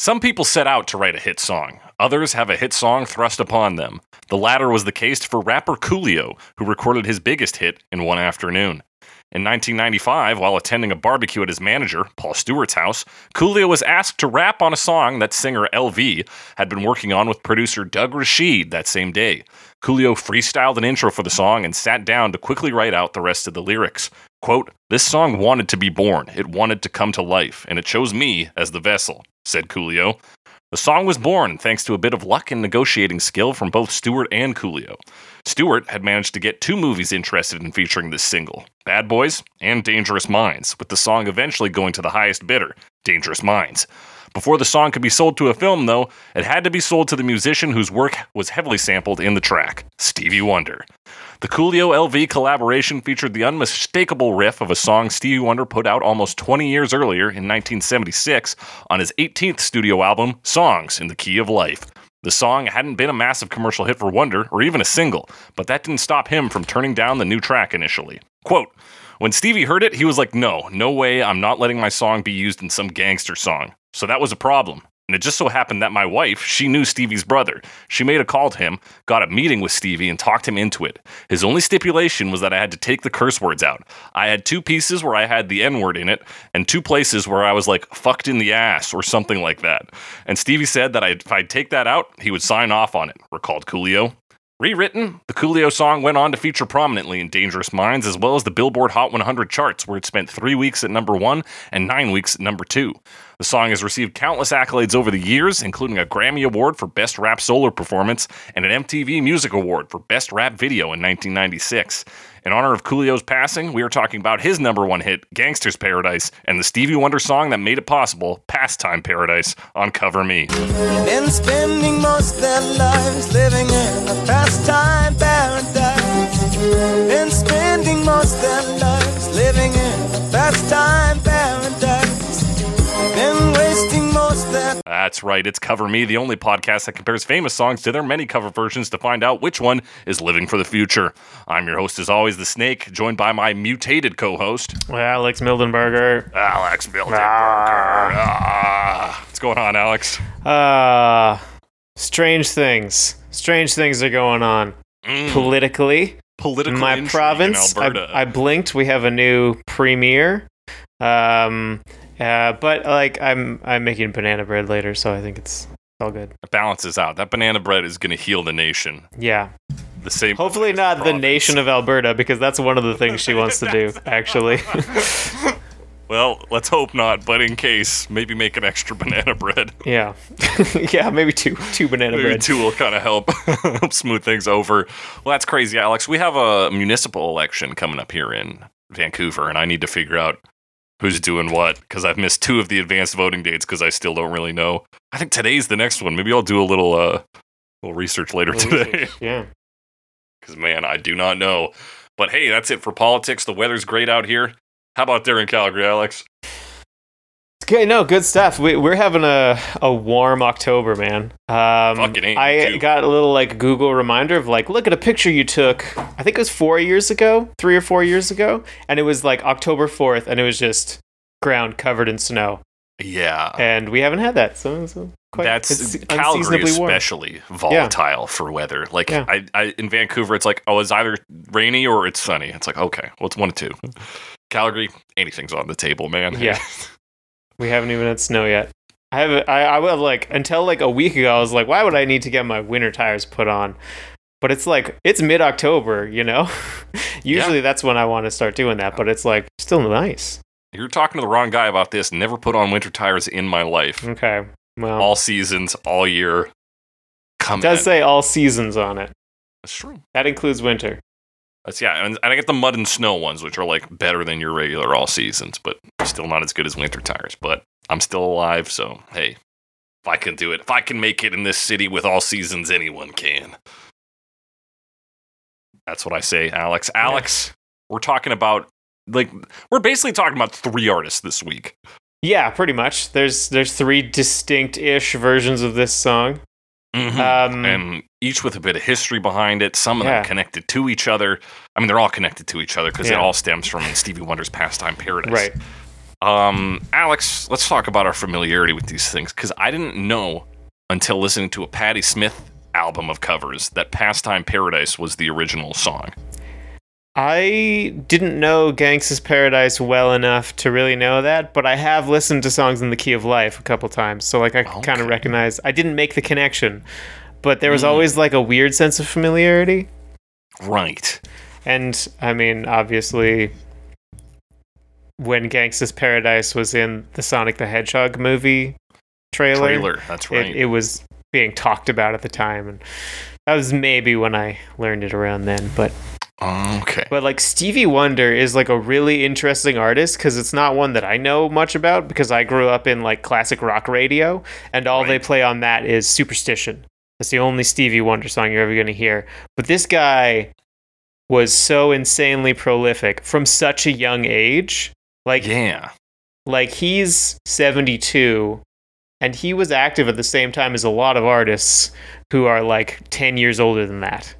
Some people set out to write a hit song. Others have a hit song thrust upon them. The latter was the case for rapper Coolio, who recorded his biggest hit in one afternoon. In 1995, while attending a barbecue at his manager, Paul Stewart's house, Coolio was asked to rap on a song that singer LV had been working on with producer Doug Rasheed that same day. Coolio freestyled an intro for the song and sat down to quickly write out the rest of the lyrics. Quote, This song wanted to be born, it wanted to come to life, and it chose me as the vessel, said Coolio. The song was born thanks to a bit of luck and negotiating skill from both Stewart and Coolio. Stewart had managed to get two movies interested in featuring this single Bad Boys and Dangerous Minds, with the song eventually going to the highest bidder, Dangerous Minds. Before the song could be sold to a film, though, it had to be sold to the musician whose work was heavily sampled in the track, Stevie Wonder. The Coolio LV collaboration featured the unmistakable riff of a song Stevie Wonder put out almost 20 years earlier in 1976 on his 18th studio album, Songs in the Key of Life. The song hadn't been a massive commercial hit for Wonder or even a single, but that didn't stop him from turning down the new track initially. Quote, when Stevie heard it, he was like, no, no way, I'm not letting my song be used in some gangster song. So that was a problem. And it just so happened that my wife, she knew Stevie's brother. She made a call to him, got a meeting with Stevie, and talked him into it. His only stipulation was that I had to take the curse words out. I had two pieces where I had the N word in it, and two places where I was like, fucked in the ass, or something like that. And Stevie said that I, if I'd take that out, he would sign off on it, recalled Coolio. Rewritten, the Coolio song went on to feature prominently in Dangerous Minds as well as the Billboard Hot 100 charts, where it spent three weeks at number one and nine weeks at number two. The song has received countless accolades over the years, including a Grammy Award for Best Rap Solo Performance and an MTV Music Award for Best Rap Video in 1996. In honor of Coolio's passing, we are talking about his number one hit, Gangster's Paradise, and the Stevie Wonder song that made it possible, Pastime Paradise, on Cover Me. Been spending most their lives living in a pastime paradise. Been spending most their lives living in a pastime That's right, it's Cover Me, the only podcast that compares famous songs to their many cover versions to find out which one is living for the future. I'm your host, as always, The Snake, joined by my mutated co host, Alex Mildenberger. Alex Mildenberger. Ah. What's going on, Alex? Uh, strange things. Strange things are going on Mm, politically. political In my province. I, I blinked. We have a new premier. Um, uh, but like I'm I'm making banana bread later, so I think it's all good. it balances out. That banana bread is going to heal the nation. Yeah. The same. Hopefully not the nation of Alberta because that's one of the things she wants to do. Actually. Well, let's hope not, but in case, maybe make an extra banana bread. yeah. yeah. Maybe two two banana Maybe bread. two will kind of help help smooth things over. Well, that's crazy, Alex. We have a municipal election coming up here in Vancouver, and I need to figure out who's doing what because I've missed two of the advanced voting dates because I still don't really know. I think today's the next one. Maybe I'll do a little uh little research later today Yeah. because man, I do not know. But hey, that's it for politics. The weather's great out here. How about there in Calgary, Alex? Okay, no, good stuff. We, we're having a, a warm October, man. Um, I too. got a little like Google reminder of like, look at a picture you took. I think it was four years ago, three or four years ago, and it was like October fourth, and it was just ground covered in snow, Yeah. and we haven't had that. So, so quite, That's it's Calgary, unseasonably warm. especially volatile for weather. Like Yeah. I, I, in Vancouver, it's like oh, it's either rainy or it's sunny. It's like okay, well, it's one of two. Calgary, anything's on the table, man. Yeah. We haven't even had snow yet. I have. I, I would like until like a week ago. I was like, why would I need to get my winter tires put on? But it's like it's mid October, you know. Usually that's when I want to start doing that, but it's like still nice. You're talking to the wrong guy about this. Never put on winter tires in my life. Okay. Well, All seasons, all year. Come it does say all seasons on it. That's true. That includes winter. That's yeah, and, and I get the mud and snow ones, which are like better than your regular all seasons, but still not as good as winter tires. But I'm still alive, so hey, if I can do it, if I can make it in this city with all seasons, anyone can. That's what I say, Alex. Alex, we're talking about like we're basically talking about three artists this week. Yeah, pretty much. There's there's three distinct-ish versions of this song. Mm-hmm. Um, and each with a bit of history behind it. Some of Yeah. them connected to each other. I mean, they're all connected to each other because it all stems from Stevie Wonder's "Pastime Paradise." right. Um, Alex, let's talk about our familiarity with these things because I didn't know until listening to a Patti Smith album of covers that Pastime Paradise was the original song. I didn't know Gangsta's Paradise well enough to really know that, but I have listened to songs in the key of life a couple times. So like I kind of recognize I didn't make the connection, but there was Mm. always like a weird sense of familiarity. Right. And I mean, obviously when Gangsta's Paradise was in the Sonic the Hedgehog movie trailer, Trailer. That's right. it, it was being talked about at the time and that was maybe when I learned it around then, but okay. But like Stevie Wonder is like a really interesting artist because it's not one that I know much about because I grew up in like classic rock radio and all they play on that is Superstition. That's the only Stevie Wonder song you're ever going to hear. But this guy was so insanely prolific from such a young age. Like yeah. like he's 72 and he was active at the same time as a lot of artists who are like 10 years older than that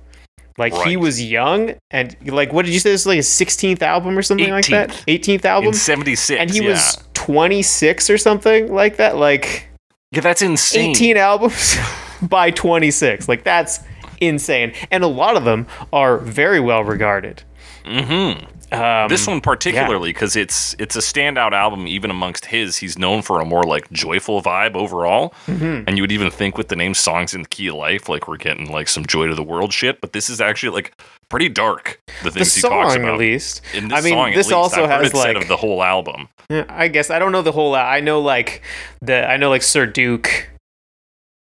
like he was young and like what did you say this is like his 16th album or something like that 18th album In 76. and he yeah. was 26 or something like that like Yeah, that's insane. 18 albums by 26 like that's insane and a lot of them are very well regarded Mm-hmm. Um, This one particularly because it's it's a standout album even amongst his. He's known for a more like joyful vibe overall, mhm. and you would even think with the name "Songs in the Key of Life" like we're getting like some joy to the world shit. But this is actually like pretty dark. The the things he talks about at least in this I mean, song. this least. also I've has, like- of the whole album. Yeah, I guess I don't know the whole. I know like the I know like Sir Duke,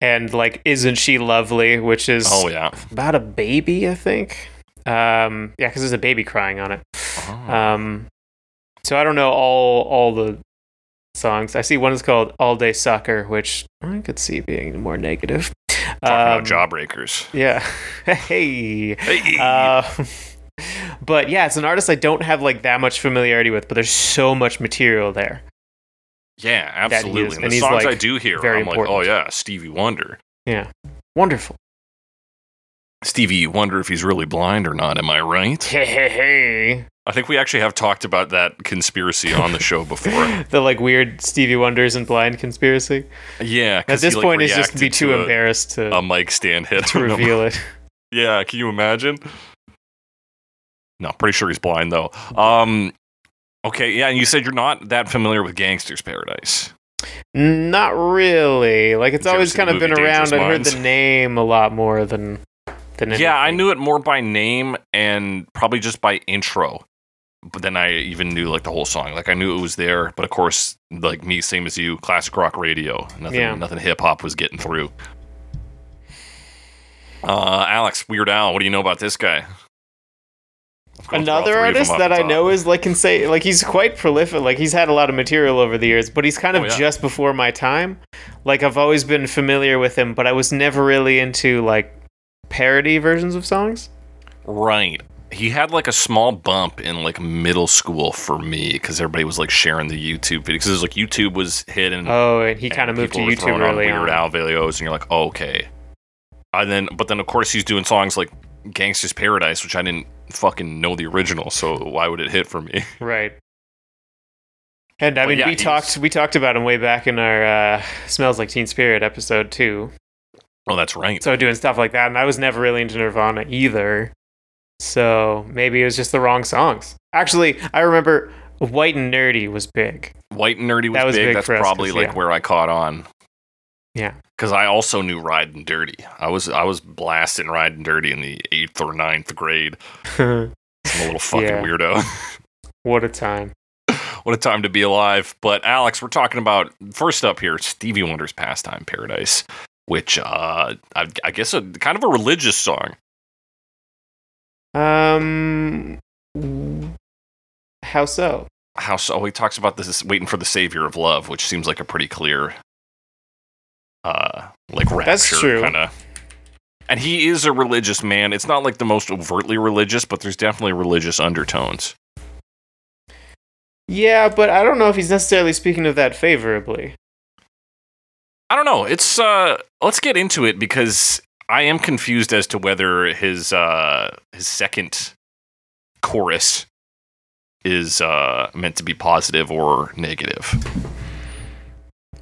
and like Isn't She Lovely, which is Oh yeah. about a baby, I think. Um, yeah, because there's a baby crying on it. Oh. Um, so I don't know all all the songs. I see one is called All Day Sucker, which I could see being more negative. Talking Um, about jawbreakers. Yeah. hey. Hey. Uh, but yeah, it's an artist I don't have like that much familiarity with, but there's so much material there. yeah, absolutely. And and the songs like, I do hear, very I'm like, oh yeah, Stevie Wonder. Yeah. Wonderful. Stevie, you wonder if he's really blind or not. Am I right? Hey, hey, hey. I think we actually have talked about that conspiracy on the show before. the like weird Stevie Wonders and blind conspiracy. Yeah. At this he, like, point, he's just to be too to a- embarrassed to, A, mic stand hit to reveal it. Yeah, can you imagine? No, pretty sure he's blind though. Um, okay, yeah, and you said you're not that familiar with Gangster's Paradise. Not really. Like it's Did always kind of been around. I've heard the name a lot more than than Yeah, I knew it more by name and probably just by intro. But then I even knew like the whole song. Like I knew it was there, but of course, like me, same as you, classic rock radio. Nothing, Yeah. nothing hip hop was getting through. Uh, Alex Weird Al, what do you know about this guy? I've gone through all Another three of them artist that I know is like can say like he's quite prolific. Like he's had a lot of material over the years, but he's kind of Oh, yeah. just before my time. Like I've always been familiar with him, but I was never really into like parody versions of songs. Right. He had like a small bump in like middle school for me because everybody was like sharing the YouTube videos. Because like YouTube was hit and Oh, and he kind of moved to YouTube throwing on early Weird. Al videos, and you're like, oh, okay. And then, but then of course he's doing songs like "Gangsta's Paradise," which I didn't fucking know the original, so why would it hit for me? Right. And I But mean, yeah, we talked we talked about him way back in our uh, "Smells Like Teen Spirit" episode too. Oh, that's right. So doing stuff like that, and I was never really into Nirvana either. So maybe it was just the wrong songs. Actually, I remember "White and Nerdy" was big. White and nerdy was, That was big. big That's us, like yeah. where I caught on. Yeah. Because I also knew "Riding Dirty." I was I was blasting "Riding Dirty" in the eighth or ninth grade. I'm a little fucking Yeah. weirdo. what a time! what a time to be alive. But Alex, we're talking about first up here, Stevie Wonder's "Pastime Paradise," which uh, I, I guess a kind of a religious song. Um, how so? How so? He talks about this waiting for the savior of love, which seems like a pretty clear, uh, like rapture That's true. kind of. And he is a religious man. It's not like the most overtly religious, but there's definitely religious undertones. Yeah, but I don't know if he's necessarily speaking of that favorably. I don't know. It's uh let's get into it because I am confused as to whether his uh his second chorus is uh, meant to be positive or negative.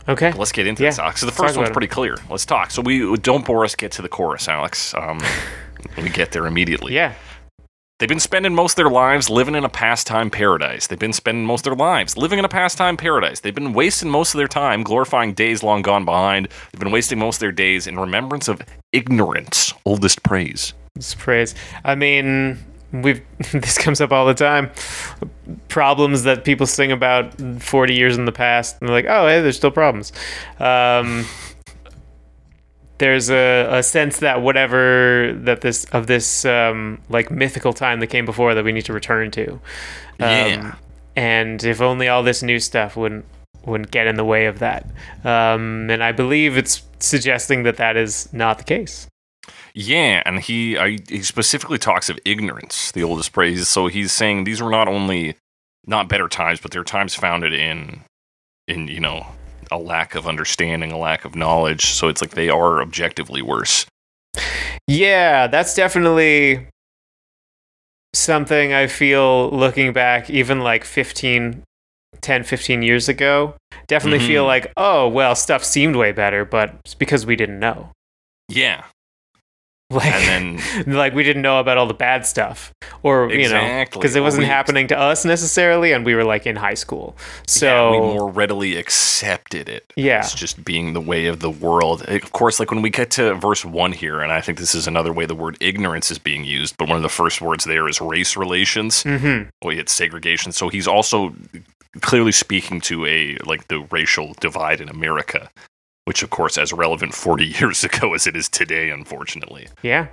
Okay. Let's get into Yeah, this, Alex. So the let's first one's pretty clear. Let's talk. So we don't bore us. Get to the chorus, Alex. Um, we get there immediately. Yeah. They've been spending most of their lives living in a pastime paradise. They've been spending most of their lives living in a pastime paradise. They've been wasting most of their time glorifying days long gone behind. They've been wasting most of their days in remembrance of ignorance, oldest praise. It's praise. I mean, we've this comes up all the time. Problems that people sing about 40 years in the past, and they're like, oh, hey, there's still problems. Um, there's a, a sense that whatever that this of this um, like mythical time that came before that we need to return to. Um, Yeah. And if only all this new stuff wouldn't wouldn't get in the way of that. Um, and I believe it's suggesting that that is not the case. Yeah, and he I, he specifically talks of ignorance, the oldest praise. So he's saying these were not only not better times, but they're times founded in in you know a lack of understanding, a lack of knowledge. So it's like they are objectively worse. Yeah, that's definitely something I feel looking back, even like 15, 10, 15 years ago. Definitely Mhm. feel like, oh, well, stuff seemed way better, but it's because we didn't know. Yeah, Like, and then like we didn't know about all the bad stuff, or you know, because it wasn't we- happening to us necessarily, and we were like in high school. yeah, So we more readily accepted it. yeah, It's just being the way of the world. Of course, like when we get to verse one here, and I think this is another way the word ignorance is being used, but one of the first words there is race relations. hmm it's segregation. So he's also clearly speaking to a like the racial divide in America, which of course as relevant 40 years ago as it is today, unfortunately. yeah,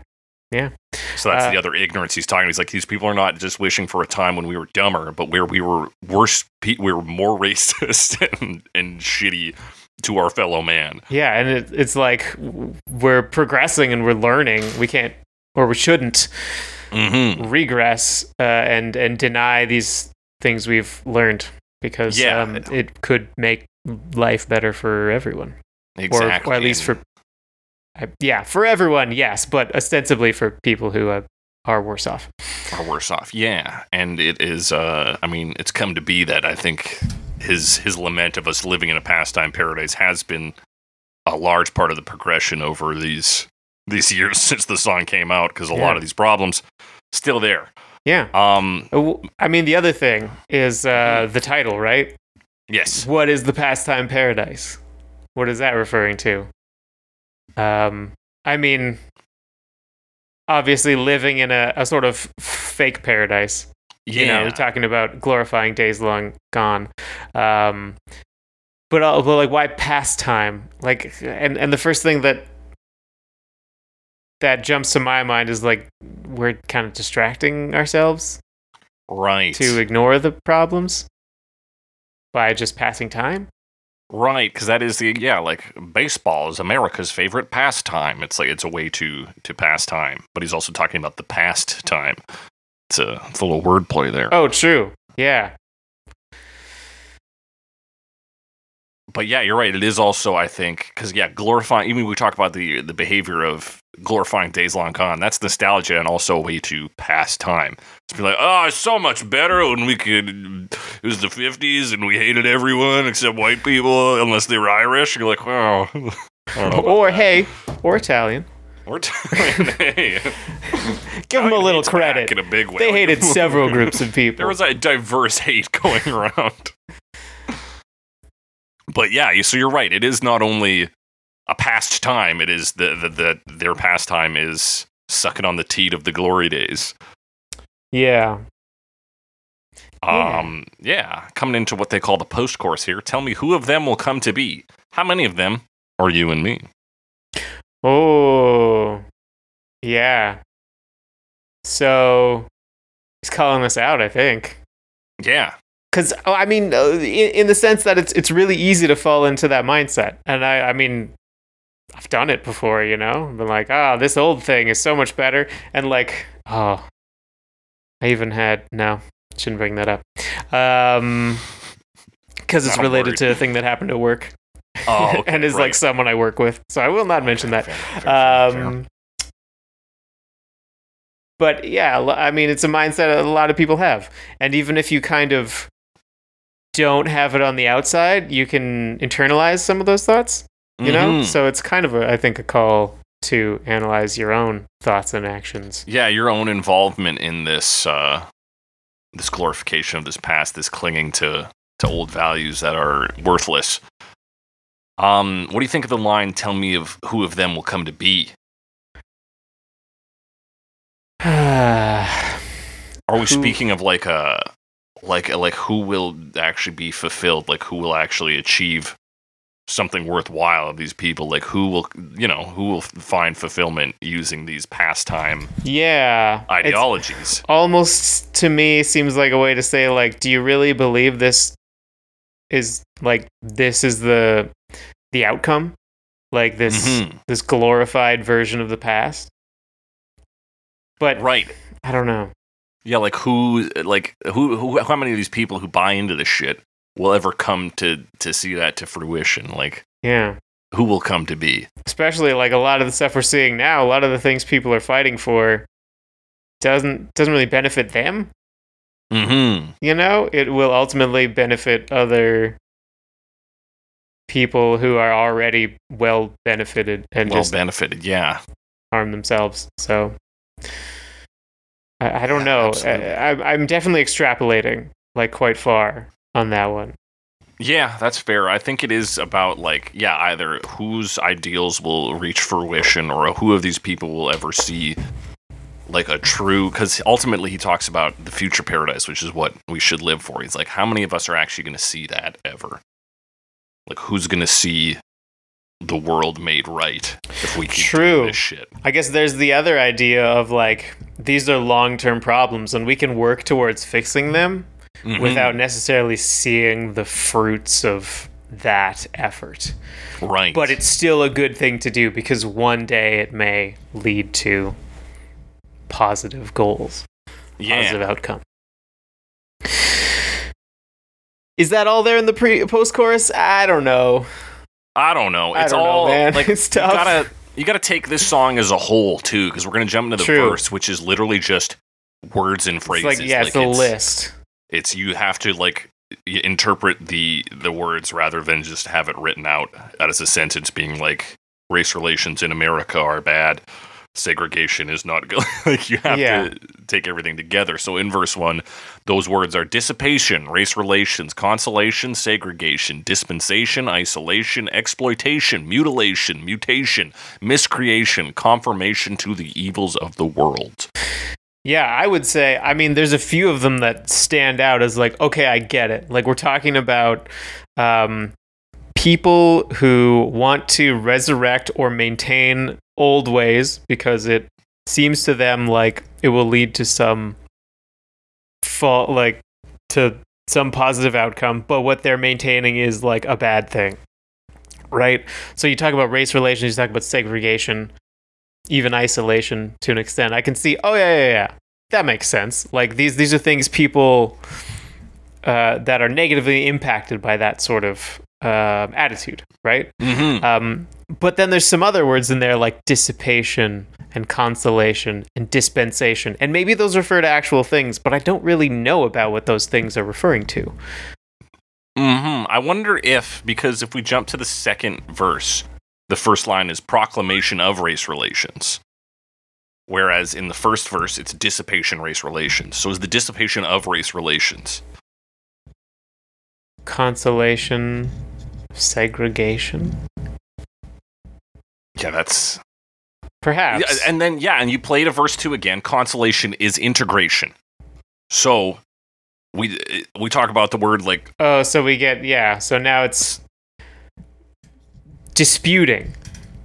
Yeah. So that's Uh, the other ignorance he's talking. He's like these people are not just wishing for a time when we were dumber, but where we were worse, we were more racist and, and shitty to our fellow man. yeah, and it, it's like we're progressing and we're learning. We can't, or we shouldn't. Mm-hmm. regress uh, and and deny these things we've learned because Yeah. um, it could make life better for everyone Exactly. or, or at least for yeah for everyone yes but ostensibly for people who uh, are worse off are worse off. Yeah, and it is. Uh, I mean, it's come to be that I think his his lament of us living in a pastime paradise has been a large part of the progression over these these years since the song came out because a Yeah. lot of these problems still there. yeah Um, w- I mean the other thing is uh, the title right yes, what is the pastime paradise what is that referring to um I mean obviously living in a, a sort of fake paradise yeah, you know, talking about glorifying days long gone. Um, but, uh, but like, why pastime? Like, and and the first thing that that jumps to my mind is like we're kind of distracting ourselves right, to ignore the problems by just passing time. Right, because that is the yeah, like baseball is America's favorite pastime. It's like it's a way to to pass time, but he's also talking about the past time. It's a it's a little wordplay there. Oh, true. Yeah. but yeah, you're right. It is also, I think, because yeah, glorifying. Even we talk about the the behavior of glorifying days long gone. That's nostalgia and also a way to pass time. To be like, oh, it's so much better when we could. It was the '50s and we hated everyone except white people, unless they were Irish. You're like, wow. I don't know. about Or hey, or Italian. Or Italian. hey, Give them a little credit. in a big way. They hated several groups of people. There was a diverse hate going around. But yeah, so you're right. It is not only a past time. It is the the, the their pastime is sucking on the teat of the glory days. Yeah. Yeah. Um, yeah, coming into what they call the post chorus here. Tell me who of them will come to be. How many of them are you and me? Oh, yeah. So he's calling us out, I think. Yeah, Because I mean, uh, in, in the sense that it's it's really easy to fall into that mindset, and I I mean, I've done it before, you know. I've been like, ah, this old thing is so much better, and like, oh, I even had no, shouldn't bring that up, um, because it's related to a thing that happened at work, Oh, okay, and is right. like someone I work with, so I will not mention that. Fair, fair, fair. Um, but yeah, I mean, it's a mindset a lot of people have, and even if you kind of don't have it on the outside, you can internalize some of those thoughts. You know, Mhm. so it's kind of a, I think, a call to analyze your own thoughts and actions. yeah, your own involvement in this uh, this glorification of this past, this clinging to to old values that are worthless. Um, what do you think of the line? Tell me of who of them will come to be. Are we Who- speaking of like a like like who will actually be fulfilled? Like who will actually achieve something worthwhile of these people? Like who will you know who will find fulfillment using these pastime yeah, ideologies? almost to me seems like a way to say like do you really believe this is like this is the the outcome like this Mhm. this glorified version of the past but Right. i don't know Yeah, like who like who, who how many of these people who buy into this shit will ever come to to see that to fruition? Like yeah who will come to be? especially like a lot of the stuff we're seeing now a lot of the things people are fighting for doesn't doesn't really benefit them Mm-hmm. you know it will ultimately benefit other people who are already well benefited and Well just benefited, yeah. harm themselves so i, I don't Yeah, know absolutely. I, I'm- i'm definitely extrapolating like quite far on that one Yeah, that's fair. I think it is about like, yeah, either whose ideals will reach fruition or who of these people will ever see like a true because ultimately he talks about the future paradise, which is what we should live for. He's like, how many of us are actually going to see that ever? Like, who's going to see the world made right if we keep True. doing this shit? i guess there's the other idea of like these are long-term problems and we can work towards fixing them Mhm. without necessarily seeing the fruits of that effort right, but it's still a good thing to do because one day it may lead to positive goals, positive outcome. Is that all there in the pre post chorus? I don't know. I don't know. It's don't know, all man. like It's you tough. gotta you gotta take this song as a whole too, because we're gonna jump into the True. verse, which is literally just words and It's phrases. like yeah, it's a list. It's you have to like interpret the the words rather than just have it written out as a sentence, being like race relations in America are bad. Segregation is not good. like you have Yeah. to take everything together. So in verse one, those words are dissipation, race relations, consolation, segregation, dispensation, isolation, exploitation, mutilation, mutation, miscreation, confirmation to the evils of the world. Yeah, I would say. I mean, there's a few of them that stand out as like, okay, I get it. Like we're talking about um, people who want to resurrect or maintain old ways because it seems to them like it will lead to some fall, like to some positive outcome. But what they're maintaining is like a bad thing, right? So you talk about race relations, you talk about segregation even isolation to an extent. I can see, oh yeah, yeah, yeah, that makes sense. Like these, these are things people uh, that are negatively impacted by that sort of um attitude, right? Mm-hmm. Um, but then there's some other words in there like dissipation and consolation and dispensation, and maybe those refer to actual things, but I don't really know about what those things are referring to. hmm I wonder if, because if we jump to the second verse, the first line is proclamation of race relations. Whereas in the first verse, it's dissipation race relations. So is the dissipation of race relations? Consolation, segregation, Yeah, that's. perhaps. Yeah, and then, yeah, and you played a verse two again. Consolation is integration. So we we talk about the word like Oh, so we get yeah. So now it's disputing.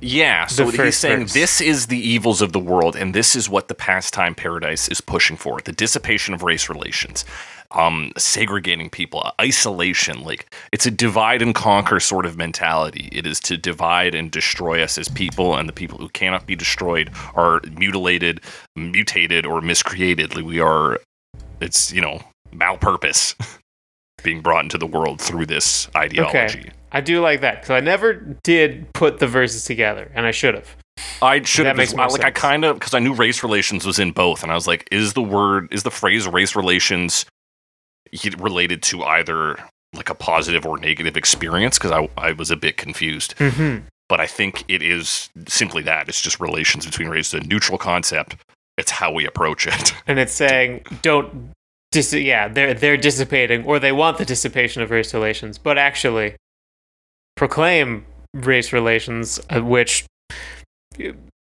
Yeah, so he's first saying verse. this is the evils of the world, and this is what the pastime paradise is pushing for the dissipation of race relations, um, segregating people, isolation. Like, it's a divide and conquer sort of mentality. It is to divide and destroy us as people, and the people who cannot be destroyed are mutilated, mutated, or miscreated. Like, we are, it's, you know, malpurpose being brought into the world through this ideology. I do like that because I never did put the verses together, and I should have. I should have makes well. Like I kind of because I knew race relations was in both, and I was like, is the word is the phrase race relations related to either like a positive or negative experience? Because I I was a bit confused, hmm but I think it is simply that it's just relations between race. races, a neutral concept. It's how we approach it. And it's saying don't dis- yeah, they're they're dissipating or they want the dissipation of race relations, but actually proclaim race relations uh, which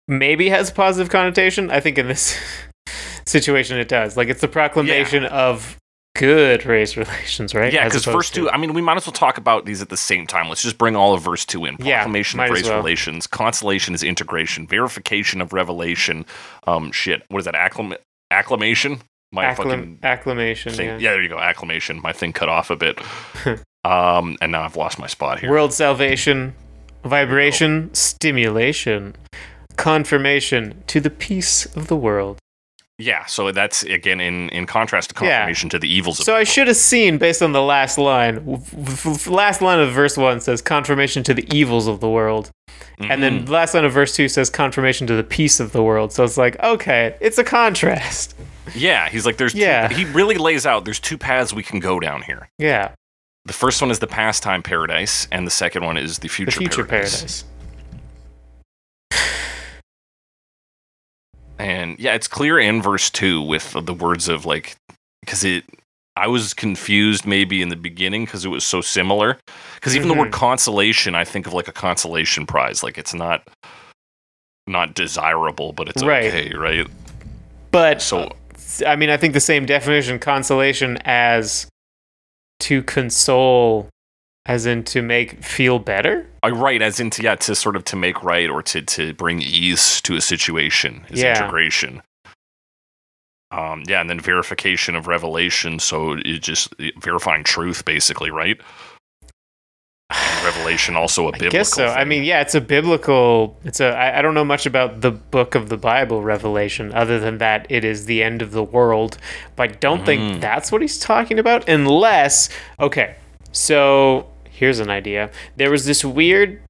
maybe has a positive connotation. I think in this situation it does. Like it's the proclamation of good race relations, right? Yeah, because verse to- two. I mean, we might as well talk about these at the same time. Let's just bring all of verse two in. Yeah, Proclamation might of race well. relations. Consolation is integration. Verification of revelation. Um, shit. What is that? Acclam- acclamation. My fucking acclamation. thing. Yeah. Yeah. there you go. Acclamation. My thing cut off a bit. um, and now I've lost my spot here. World salvation, vibration, stimulation, confirmation to the peace of the world. yeah. So that's again in in contrast to Yeah. confirmation to the evils of. The world. So I should have seen based on the last line. w- w- f- Last line of verse one says confirmation to the evils of the world, and then Mhm. the last line of verse two says confirmation to the peace of the world. So it's like okay, it's a contrast. Yeah, he's like, there's. Yeah. Two, he really lays out. There's two paths we can go down here. Yeah, The first one is the pastime paradise, and the second one is the the future, future paradise. paradise. And yeah, it's clear in verse two with the words of like, because it, I was confused maybe in the beginning because it was so similar. Because even the word Mm-hmm. consolation, I think of like a consolation prize. Like it's not, not desirable, but it's Right. okay, right? But So I mean, I think the same definition, consolation, as to console, as in to make feel better. I right as into yeah to sort of to make right or to to bring ease to a situation is Yeah. integration. Um, yeah, and then verification of revelation. So it just verifying truth, basically, right? Revelation also a biblical. I guess so. I mean, yeah, it's a biblical. It's a. I, I don't know much about the book of the Bible, Revelation, other than that it is the end of the world. But I don't Mm. think that's what he's talking about, unless. Okay, so here's an idea. There was this weird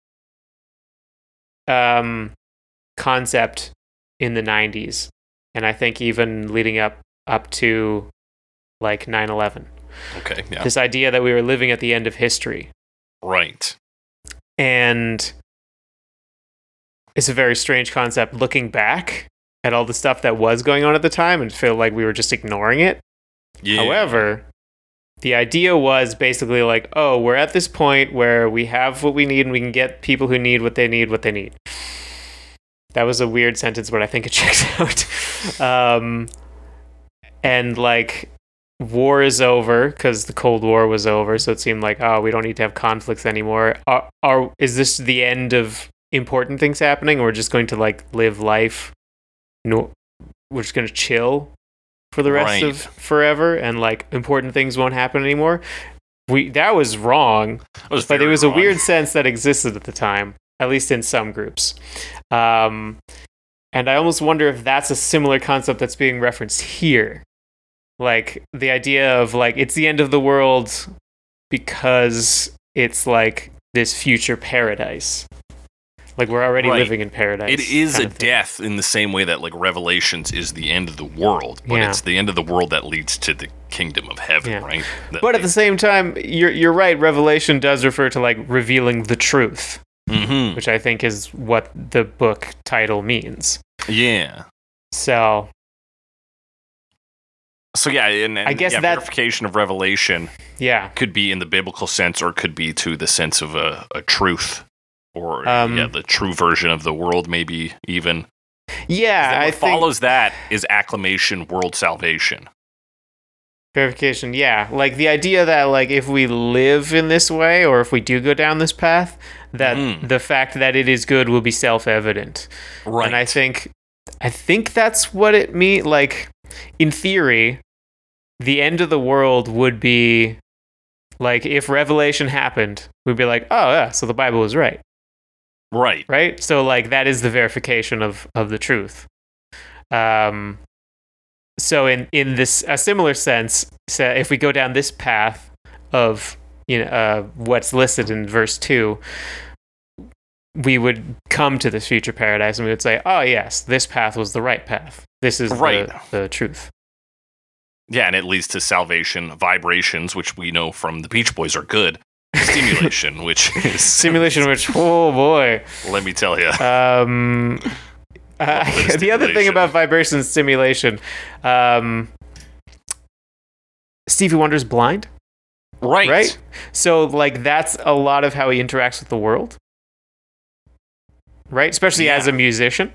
um, concept in the '90s, and I think even leading up up to like 9/11. okay, yeah, This idea that we were living at the end of history right. and it's a very strange concept looking back at all the stuff that was going on at the time and feel like we were just ignoring it. Yeah. However, the idea was basically like, oh, we're at this point where we have what we need and we can get people who need what they need what they need. That was a weird sentence, but I think it checks out. um, and like, war is over because the Cold War was over, so it seemed like, oh, we don't need to have conflicts anymore. Are, are is this the end of important things happening, or we're just going to like live life? No, we're just going to chill for the rest Right. of forever, and like important things won't happen anymore. We that was wrong, was but it was a weird sense that existed at the time, at least in some groups. Um, and I almost wonder if that's a similar concept that's being referenced here. Like the idea of like it's the end of the world because it's like this future paradise. Like we're already Right. living in paradise. It is a death in the same way that like Revelations is the end of the world, but Yeah. it's the end of the world that leads to the kingdom of heaven, Yeah. right? That But at the same time, you're you're right. Revelation does refer to like revealing the truth, Mhm. which I think is what the book title means. yeah. So So yeah, and, and I guess yeah, that- verification of revelation yeah, could be in the biblical sense, or it could be to the sense of a, a truth, or Um, yeah, the true version of the world, maybe even. yeah. What follows that is acclamation, world salvation. verification. Yeah, like the idea that like if we live in this way, or if we do go down this path, that Mhm. the fact that it is good will be self-evident. Right. And I think, I think that's what it means. Like, in theory, the end of the world would be like if Revelation happened, we'd be like, oh yeah, so the Bible was right, right. right? So like that is the verification of of the truth. Um. So in in this a similar sense, so if we go down this path of you know uh, what's listed in verse two, we would come to this future paradise and we would say, "Oh yes, this path was the right path. This is Right. the, the truth." Yeah, and it leads to salvation, vibrations, which we know from the Beach Boys are good. Stimulation, which is Simulation, which oh boy. let me tell you. Um, uh, the other thing about vibration stimulation, um, Stevie Wonder's blind, Right. right? So like that's a lot of how he interacts with the world, right? Especially Yeah. as a musician.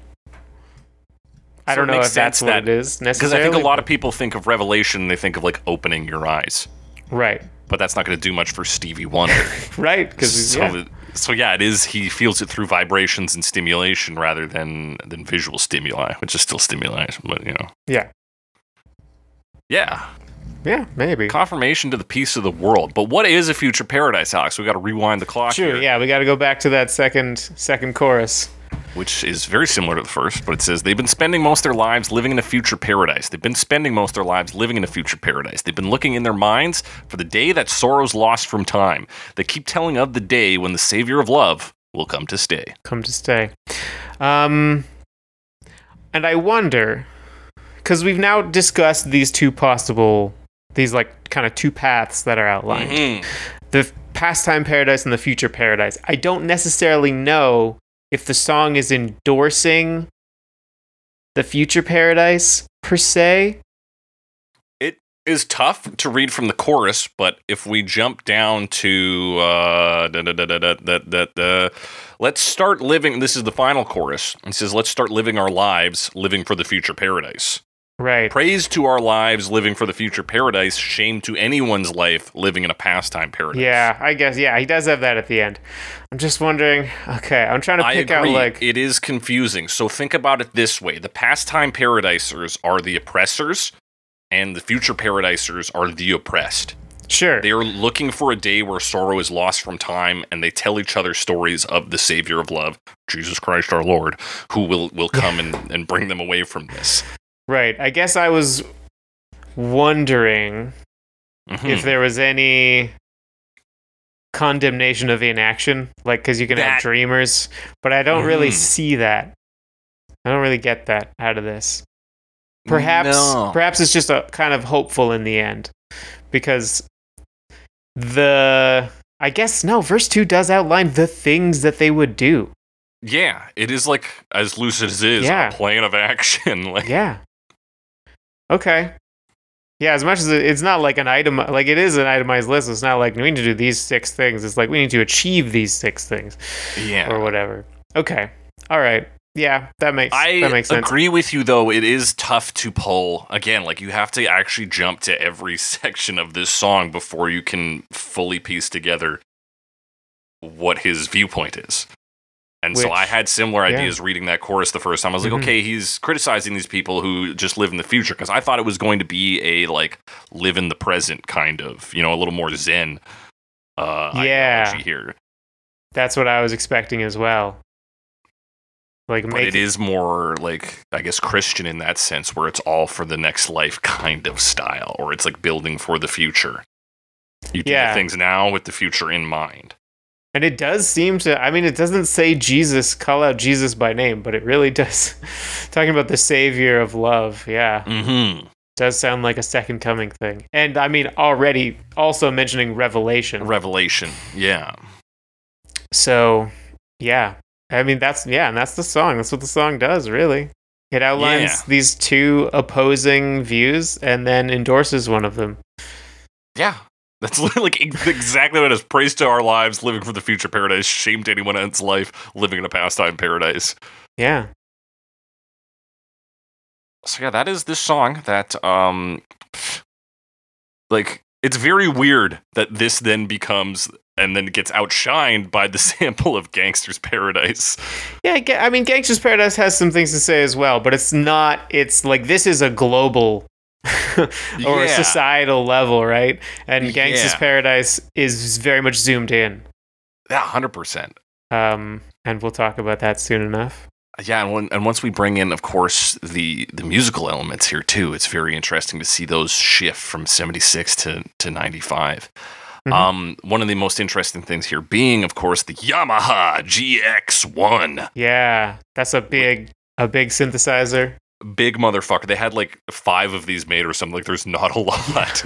I don't know if that's sense what that- it is Because. I think a lot of people think of revelation, they think of like opening your eyes. right, But that's not going to do much for Stevie Wonder. right, because so, yeah. so yeah, it is. He feels it through vibrations and stimulation rather than than visual stimuli, which is still stimuli. But you know, yeah, yeah, yeah, maybe. confirmation to the peace of the world. But what is a future paradise, Alex? We got to rewind the clock True. here, Yeah, we got to go back to that second second chorus. Which is very similar to the first. But it says they've been spending most of their lives living in a future paradise. They've been spending most of their lives living in a future paradise. They've been looking in their minds for the day that sorrow's lost from time. They keep telling of the day when the Savior of love will come to stay. come to stay. Um, and I wonder, because we've now discussed these two possible, these like kind of two paths that are outlined Mhm. the pastime paradise and the future paradise. I don't necessarily know if the song is endorsing the future paradise per se. It is tough to read from the chorus, but if we jump down to uh, let's start living. This is the final chorus. It says, "Let's start living our lives, living for the future paradise." Right. Praise to our lives, living for the future paradise. Shame to anyone's life, living in a pastime paradise." Yeah, I guess. Yeah, he does have that at the end. I'm just wondering. Okay, I'm trying to pick out like. it is confusing. So think about it this way: the pastime paradisers are the oppressors, and the future paradisers are the oppressed. Sure. They are looking for a day where sorrow is lost from time, and they tell each other stories of the Savior of love, Jesus Christ our Lord, who will, will come and, and bring them away from this. Right. I guess I was wondering Mhm. if there was any condemnation of inaction, like because you can have dreamers, but I don't really Mhm. see that. I don't really get that out of this. Perhaps, No. perhaps it's just a kind of hopeful in the end, because the I guess no verse two does outline the things that they would do. Yeah, it is like as lucid as is Yeah. a plan of action. Like Yeah. Okay. Yeah, as much as it- it's not like an item, like it is an itemized list. It's not like we need to do these six things. It's like we need to achieve these six things yeah. or whatever. Okay. All right. Yeah, that makes I that makes sense. I agree with you though. It is tough to pull. Again, like you have to actually jump to every section of this song before you can fully piece together what his viewpoint is. And so I had similar yeah. ideas reading that chorus the first time. I was like, Mhm. okay, he's criticizing these people who just live in the future because I thought it was going to be a like live in the present kind of, you know, a little more zen uh Yeah. here. That's what I was expecting as well. Like But it is more like I guess Christian in that sense, where it's all for the next life kind of style, or it's like building for the future. You do Yeah. things now with the future in mind. And it does seem to I mean it doesn't say Jesus call out Jesus by name, but it really does talking about the savior of love. Yeah. Mm-hmm. does sound like a second coming thing. And I mean, already also mentioning Revelation. Revelation, yeah, so, yeah. I mean, that's, yeah, and that's the song. That's what the song does, really. It outlines Yeah. these two opposing views and then endorses one of them. yeah. That's like exactly what it is. Praise to our lives, living for the future paradise. Shame to anyone else's life, living in a pastime paradise. Yeah. so yeah, that is this song that um like it's very weird that this then becomes and then gets outshined by the sample of Gangster's Paradise. Yeah, I mean, Gangster's Paradise has some things to say as well, but it's not, it's like, this is a global or a Yeah. societal level, right? And Gangster's Yeah. Paradise is very much zoomed in. Yeah, hundred percent. Um, and we'll talk about that soon enough. Yeah, and, when, and once we bring in, of course, the the musical elements here too, it's very interesting to see those shift from seventy six to to ninety five. Mhm. Um, one of the most interesting things here being, of course, the Yamaha GX1. Yeah, that's a big a big synthesizer. Big motherfucker. They had like five of these made or something. Like, there's not a lot.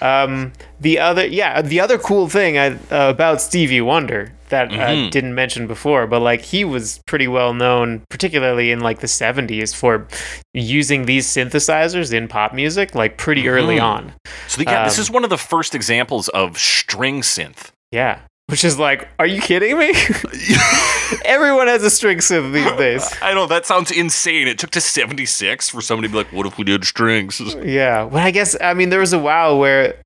Um, the other, yeah, the other cool thing I, uh, about Stevie Wonder that I Mhm. didn't mention before, but like he was pretty well known, particularly in like the '70s, for using these synthesizers in pop music, like pretty early Mhm. on. so, yeah, this Um, is one of the first examples of string synth. Yeah, which is like, are you kidding me? Everyone has a string synth these days. I know that sounds insane. It took to 76 for somebody to be like, what if we did strings? Yeah, well, I guess I mean there was a while where.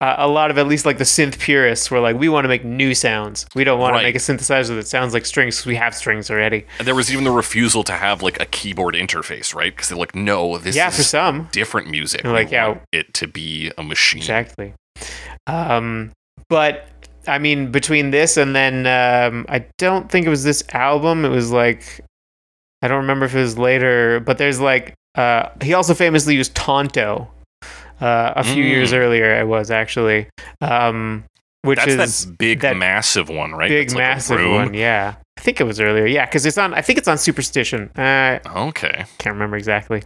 Uh, a lot of at least like the synth purists were like, we want to make new sounds. We don't want Right. to make a synthesizer that sounds like strings because we have strings already. And there was even the refusal to have like a keyboard interface, right? Because they're like, no, this yeah, is for some. different music. They're We like, yeah. want it to be a machine. Exactly. Um, but I mean, between this and then um, I don't think it was this album. It was like I don't remember if it was later, but there's like uh, he also famously used Tonto uh, a few Mm. years earlier. It was actually, um, which That's is that big, that massive one, right? big, like massive one. Yeah, I think it was earlier. Yeah, because it's on. I think it's on Superstition. Uh, Okay. can't remember exactly.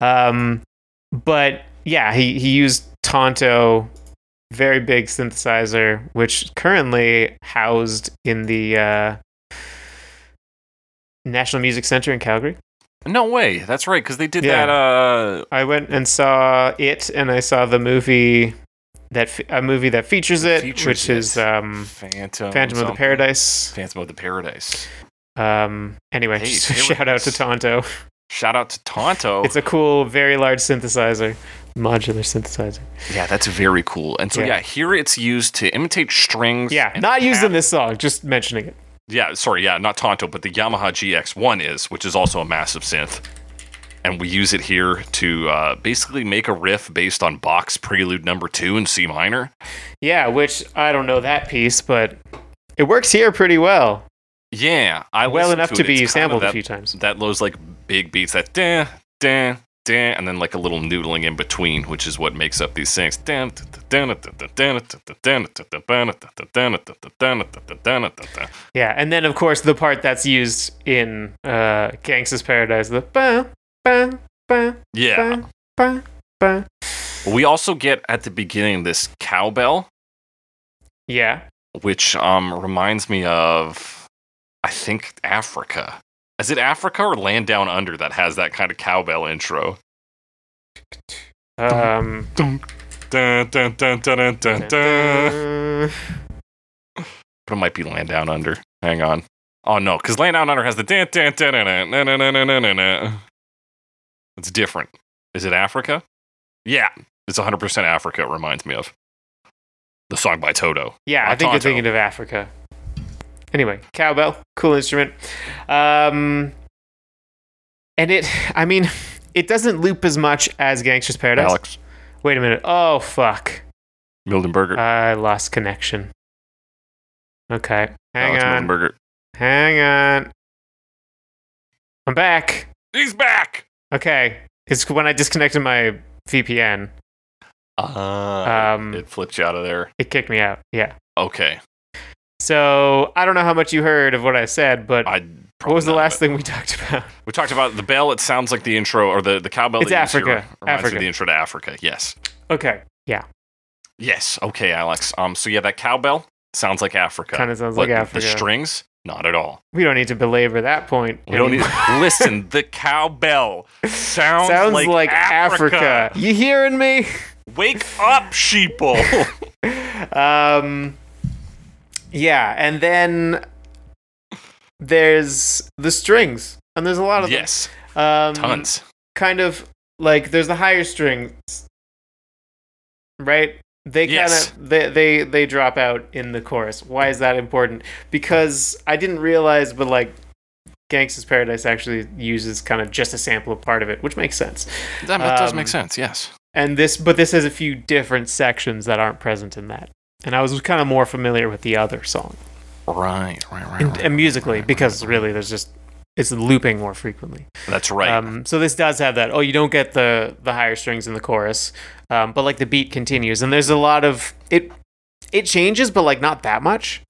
Um, but yeah, he, he used Tonto, very big synthesizer, which currently housed in the uh, National Music Center in Calgary. No way. That's right. Because they did Yeah. that. Uh, I went and saw it, and I saw the movie that fe- a movie that features it, Features which it. is um, Phantom. Phantom of the. Paradise. Phantom of the Paradise. Um, anyway, Hey, shout out to Tonto. Shout out to Tonto. It's a cool, very large synthesizer, modular synthesizer. yeah, that's very cool. And so, Yeah. yeah. here it's used to imitate strings. Yeah, not used in this song, just mentioning it. Yeah, sorry, yeah, not Tonto, but the Yamaha GX1 is, which is also a massive synth. And we use it here to uh, basically make a riff based on Bach's Prelude Number Two in C minor. Yeah, which I don't know that piece, but it works here pretty well. Yeah, I well enough to, to be sampled that, a few times. That those like big beats that dan dan, and then like a little noodling in between, which is what makes up these things. Yeah, and then of course the part that's used in uh, Gangsta's Paradise, the yeah. We also get at the beginning this cowbell. Yeah. Which um reminds me of I think Africa. Is it Africa or Land Down Under that has that kind of cowbell intro? um, Dun, dun, dun, dun, dun, dun, dun. But it might be Land Down Under. Hang on. Oh no, because Land Down Under has the dan dan dan dan dan dan dan dan. It's different. Is it Africa? Yeah, it's 100% Africa. It reminds me of the song by Toto. yeah, I Not think you're thinking of Africa. Anyway, cowbell, cool instrument. Um, and it, I mean, it doesn't loop as much as Gangster's Paradise. Alex Wait a minute. Oh fuck. Mildenberger. I lost connection. Okay. Hang Alex on. Mildenberger. Hang on. I'm back. He's back. Okay. It's when I disconnected my VPN. Uh, Um, it flipped you out of there. It kicked me out. Yeah. Okay. So I don't know how much you heard of what I said, but I. what was the last thing we talked about? We talked about the bell. It sounds like the intro or the the cowbell. It's that you use here Africa. Africa. the intro to Africa. Yes. Okay. Yeah. Yes. Okay, Alex. Um. So yeah, that cowbell sounds like Africa. Kind of sounds like Africa. The strings, not at all. we don't need to belabor that point. We don't need. listen, the cowbell sounds, Sounds like, like, Africa. Africa. You hearing me? Wake up, sheeple. um yeah and then there's the strings and there's a lot of yes, them. um tons. kind of like there's the higher strings right they kind Yes. of they, they they drop out in the chorus why is that important because i didn't realize but like gangsta's paradise actually uses kind of just a sample of part of it which makes sense That does um, make sense. Yes. and this but this has a few different sections that aren't present in that and i was kind of more familiar with the other song Right. Right. Right. and, right, and musically right, because right. really there's just it's looping more frequently that's right. um, so this does have that oh you don't get the the higher strings in the chorus um, but like the beat continues and there's a lot of it it changes, but like not that much.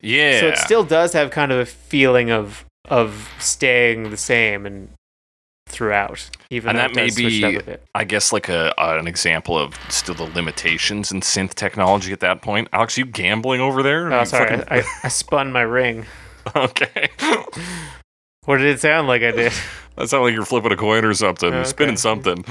Yeah. So it still does have kind of a feeling of of staying the same and throughout, even And that may does switch it up be- I guess like a uh, an example of still the limitations in synth technology at that point. Alex, you gambling over there? Oh, sorry, fucking- I, I, spun my ring. okay. What did it sound like I did? That sounded like you're flipping a coin or something. You're Okay. spinning something.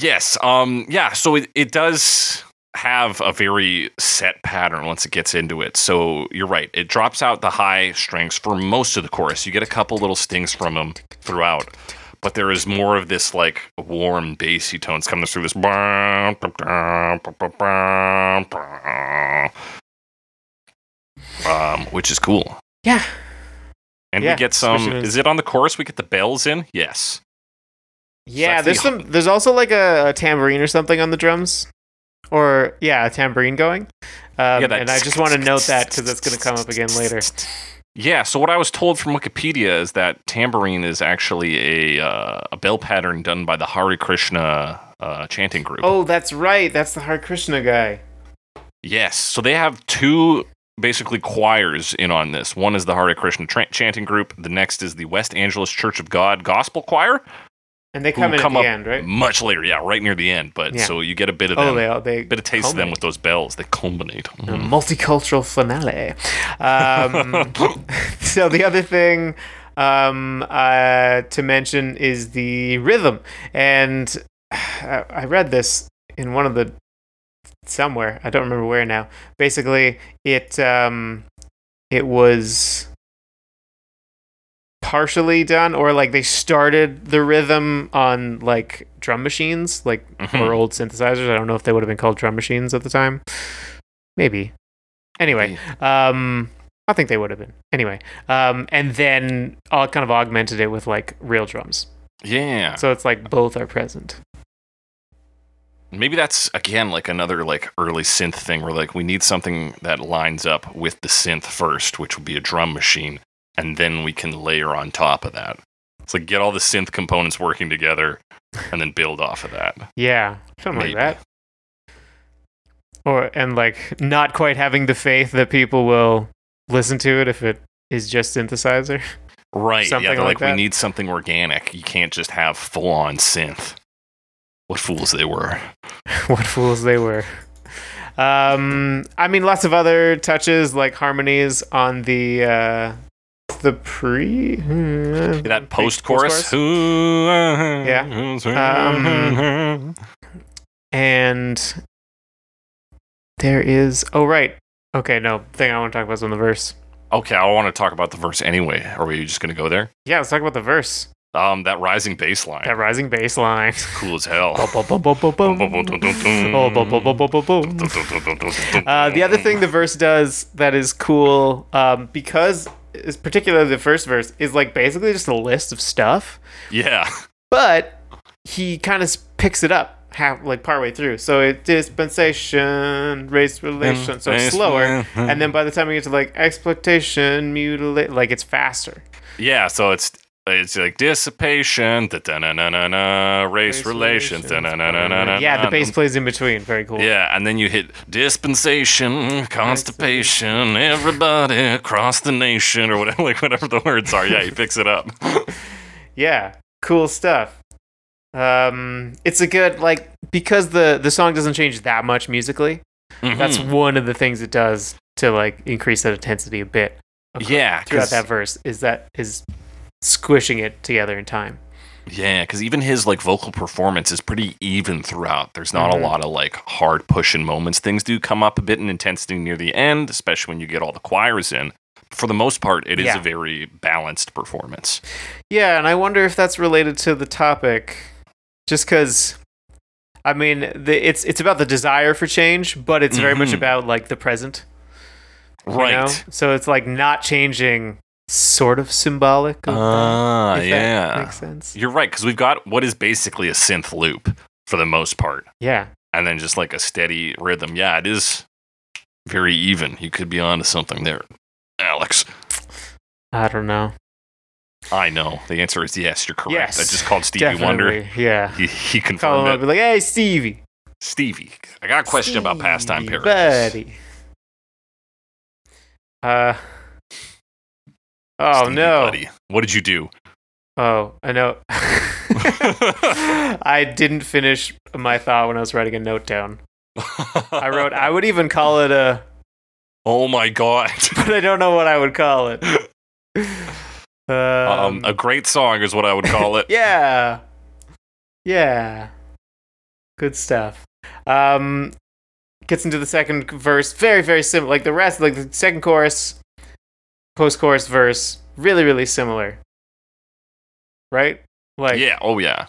Yes. Um. Yeah. So it, it does have a very set pattern once it gets into it. So you're right. It drops out the high strings for most of the chorus. You get a couple little stings from them throughout. But there is more of this like warm bassy tones coming through this, um, which is cool. Yeah. And Yeah, we get some. is it on the chorus? We get the bells in. Yes. Yeah, that's there's the- some. There's also like a, a tambourine or something on the drums, or yeah, a tambourine going. Um, Yeah, and I just want to note that because that's going to come up again later. Yeah. So what I was told from Wikipedia is that tambourine is actually a uh, a bell pattern done by the Hare Krishna uh, chanting group. Oh, that's right. That's the Hare Krishna guy. Yes. So they have two basically choirs in on this. One is the Hare Krishna tra- chanting group. The next is the West Angeles Church of God Gospel Choir. And they come in come at the end, right? Much later. Yeah, right near the end. But Yeah. so you get a bit of Oh, them. they all they bit of taste of them with those bells. They culminate. a Mhm. multicultural finale. Um, so the other thing um, uh, to mention is the rhythm, and I I read this in one of the somewhere I don't remember where now. Basically, it um, it was partially done or like they started the rhythm on like drum machines like Mhm. or old synthesizers. I don't know if they would have been called drum machines at the time. Maybe. Anyway um i think they would have been. Anyway um and then i kind of augmented it with like real drums. Yeah. so it's like both are present. Maybe that's again like another like early synth thing where like we need something that lines up with the synth first, which would be a drum machine, and then we can layer on top of that. It's like get all the synth components working together and then build off of that. yeah something Maybe. like that or and like not quite having the faith that people will listen to it if it is just synthesizer Right. Something yeah, like like, we need something organic. You can't just have full on synth. What fools they were. what fools they were. Um, I mean, lots of other touches like harmonies on the uh, the pre That post chorus. Yeah. Um, and there is oh right okay no thing I want to talk about is on the verse. okay, I want to talk about the verse anyway. Are we just gonna go there? Yeah, let's talk about the verse. Um, that rising bass line. That rising bass line. cool as hell. Uh, the other thing the verse does that is cool, um, because is particularly the first verse is like basically just a list of stuff, Yeah. but he kind of picks it up half like partway through. So it dispensation, race relation, so it's slower, and then by the time we get to like exploitation, mutilate, like it's faster. Yeah, so it's it's like dissipation, da na na na na, race Race relations, da relations, na na na na. Yeah, the bass plays in between. Very cool. Yeah, and then you hit dispensation, constipation, everybody across the nation, or whatever, like whatever the words are. Yeah, he picks it up. yeah cool stuff um it's a good like because the the song doesn't change that much musically that's Mhm. one of the things it does to like increase that intensity a bit across- yeah, throughout that verse is that is squishing it together in time Yeah, because even his like vocal performance is pretty even throughout. There's not Mhm. a lot of like hard pushing moments. Things do come up a bit in intensity near the end, especially when you get all the choirs in. For the most part, it is Yeah. a very balanced performance. yeah and i wonder if that's related to the topic just because i mean the, it's it's about the desire for change but it's very much Mhm. about like the present Right. know? so it's like not changing sort of symbolic of that, Ah, that yeah. makes sense You're right, because we've got what is basically a synth loop for the most part, yeah and then just like a steady rhythm. Yeah, it is very even. You could be onto something there, Alex. I don't know. I know. The answer is yes. You're correct. Yes, I just called Stevie Wonder. Yeah. He, he Call him confirmed up, it. be like, "Hey, Stevie, Stevie, I got a question about Pastime Stevie, Paradise. Buddy. Uh. Oh Stevie, no. buddy. What did you do? Oh, I know. I didn't finish my thought when I was writing a note down. I wrote, I would even call it a, oh my god. but I don't know what I would call it. Um, Um, a great song is what I would call it. yeah. Yeah. Good stuff. Um, gets into the second verse. Very, very similar. Like the rest, like the second chorus, post chorus verse, really, really similar. Right? Like, yeah. Oh yeah.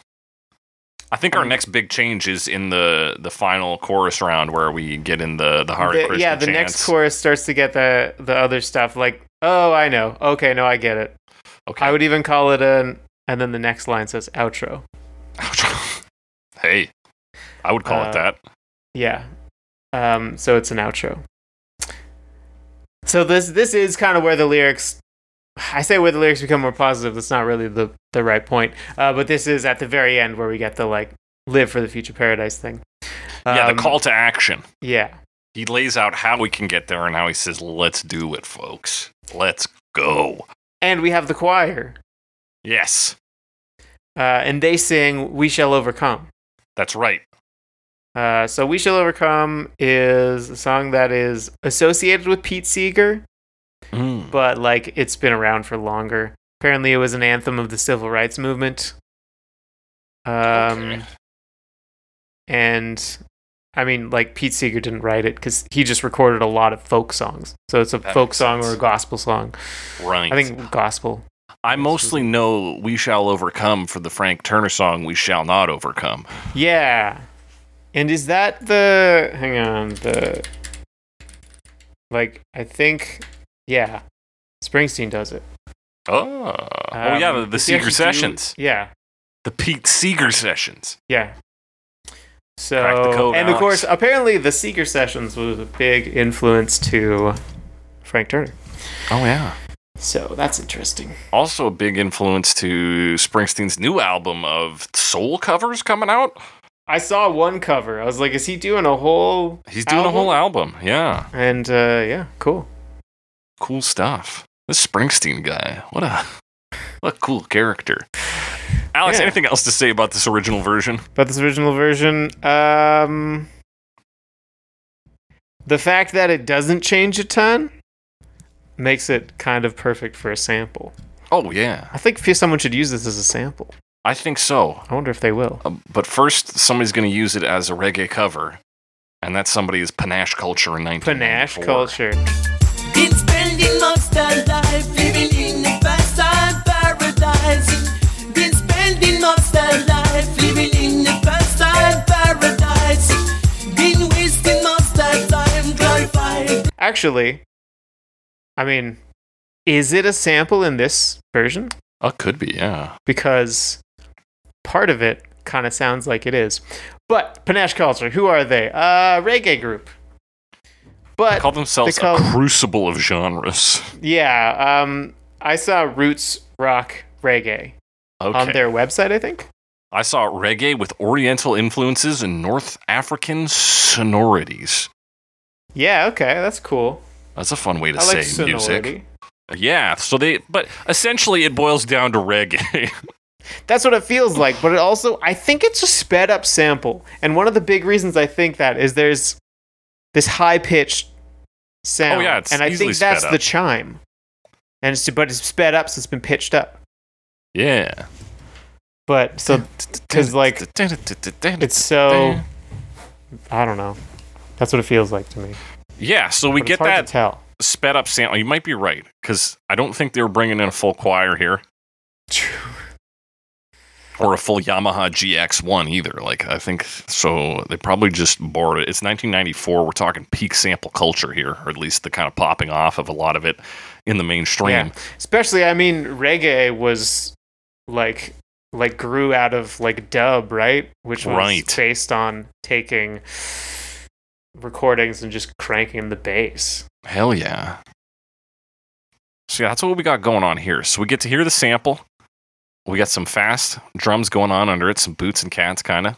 I think our Um, next big change is in the the final chorus round where we get in the the Hare the- yeah, the chants. next chorus starts to get the the other stuff. Like, oh, I know. Okay, no, I get it. Okay. I would even call it an, and then the next line says outro. hey, I would call Uh, it that. Yeah. Um, so it's an outro. So this this is kind of where the lyrics I say where the lyrics become more positive, that's not really the, the right point. Uh, but this is at the very end where we get the like live for the future paradise thing. yeah, Um, the call to action. Yeah. He lays out how we can get there and how he says, "Let's do it, folks. Let's go." And we have the choir. Yes, Uh, and they sing We Shall Overcome. that's right. Uh, so We Shall Overcome is a song that is associated with Pete Seeger, Mm. but like it's been around for longer. Apparently, it was an anthem of the civil rights movement. Um, Okay. and I mean, like Pete Seeger didn't write it because he just recorded a lot of folk songs. So it's a That folk song or a gospel song. Right. I think gospel. I mostly know "We Shall Overcome" for the Frank Turner song "We Shall Not Overcome." Yeah. And is that the hang on, the like I think yeah. Springsteen does it. Oh, oh yeah, the, Um, the does he actually Seeger do- sessions, Yeah. the Pete Seeger sessions. Yeah. So code, and of course apparently the Seeger sessions was a big influence to Frank Turner. Oh yeah. So that's interesting. Also, a big influence to Springsteen's new album of soul covers coming out. I saw one cover. I was like, is he doing a whole He's doing a whole album. Yeah, And uh yeah, cool. cool stuff. This Springsteen guy, what a what a cool character. Alex, Yeah. anything else to say about this original version? About this original version, um the fact that it doesn't change a ton makes it kind of perfect for a sample. Oh yeah, I think someone should use this as a sample. I think so. I wonder if they will. Uh, but first, somebody's going to use it as a reggae cover, and that somebody is Panache Culture in 1994. Panache culture. Been spending most of life living in a pastime paradise. Been spending most of life living in a pastime paradise. Been wasting most of time glorified. Actually, I mean, is it a sample in this version? Oh, could be, yeah. Because part of it kind of sounds like it is. But Panache Culture, who are they? Uh, reggae group. They But call themselves they call- a crucible of genres. yeah, um, I saw Roots Rock Reggae Okay. on their website. I think. I saw reggae with Oriental influences and North African sonorities. Yeah. Okay, that's cool. That's a fun way to I like say music. Yeah, so they, but essentially it boils down to reggae. That's what it feels like, but it also I think it's a sped up sample. And one of the big reasons I think that is there's this high pitched sound. Oh, yeah, it's and I think that's the chime. And it's but it's sped up, so it's been pitched up. yeah. But so because like it's so I don't know. That's what it feels like to me. Yeah, so we But get that tell. sped up sample. You might be right because I don't think they were bringing in a full choir here or a full Yamaha GX1 either. Like I think so. They probably just borrowed it. It's 1994. We're talking peak sample culture here, or at least the kind of popping off of a lot of it in the mainstream. Yeah. Especially I mean reggae was like like grew out of like dub, right? Which was Right. based on taking recordings and just cranking the bass. Hell yeah. So yeah, that's what we got going on here. So we get to hear the sample. We got some fast drums going on under it, some boots and cats kind of.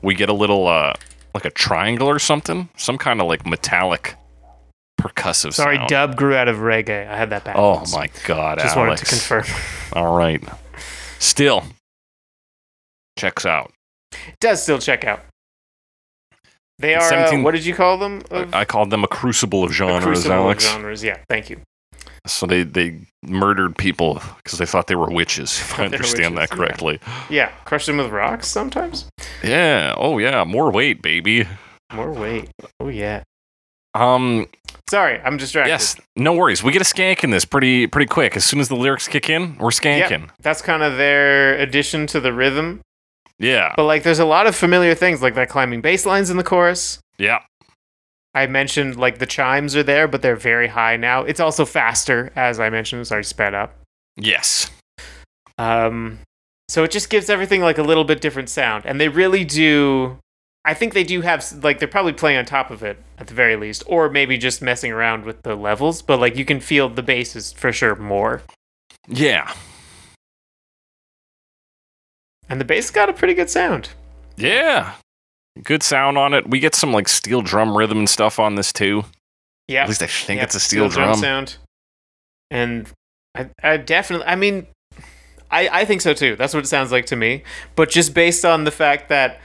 We get a little uh like a triangle or something, some kind of like metallic percussive Sorry, sound. dub grew out of reggae. I had that back. Oh my god, Just Alex. wanted to confirm. All right. Still checks out. It does still check out. They are. 17 uh, what did you call them? Of I called them a crucible of a genres, crucible of Alex. genres. Yeah, thank you. So they they murdered people because they thought they were witches. If I Thought they were understand that witches, yeah. correctly. Yeah, crush them with rocks sometimes. Yeah. Oh yeah. More weight, baby. More weight. Oh yeah. Um. Sorry, I'm distracted. Yes. No worries. We get a skank in this pretty pretty quick. As soon as the lyrics kick in, we're skanking. That's kind of their addition to the rhythm. Yeah. But like, there's a lot of familiar things like that climbing bass lines in the chorus. Yeah. I mentioned like the chimes are there, but they're very high now. It's also faster, as I mentioned. It's already sped up. Yes. Um, so it just gives everything like a little bit different sound, and they really do. I think they do have like they're probably playing on top of it at the very least, or maybe just messing around with the levels. But like you can feel the bass is for sure more, Yeah. and the bass got a pretty good sound. Yeah. Good sound on it. We get some like steel drum rhythm and stuff on this too. Yeah, At least I think Yeah, it's a steel, drum drum. sound, and I, I definitely. I mean, I I think so too. That's what it sounds like to me. But just based on the fact that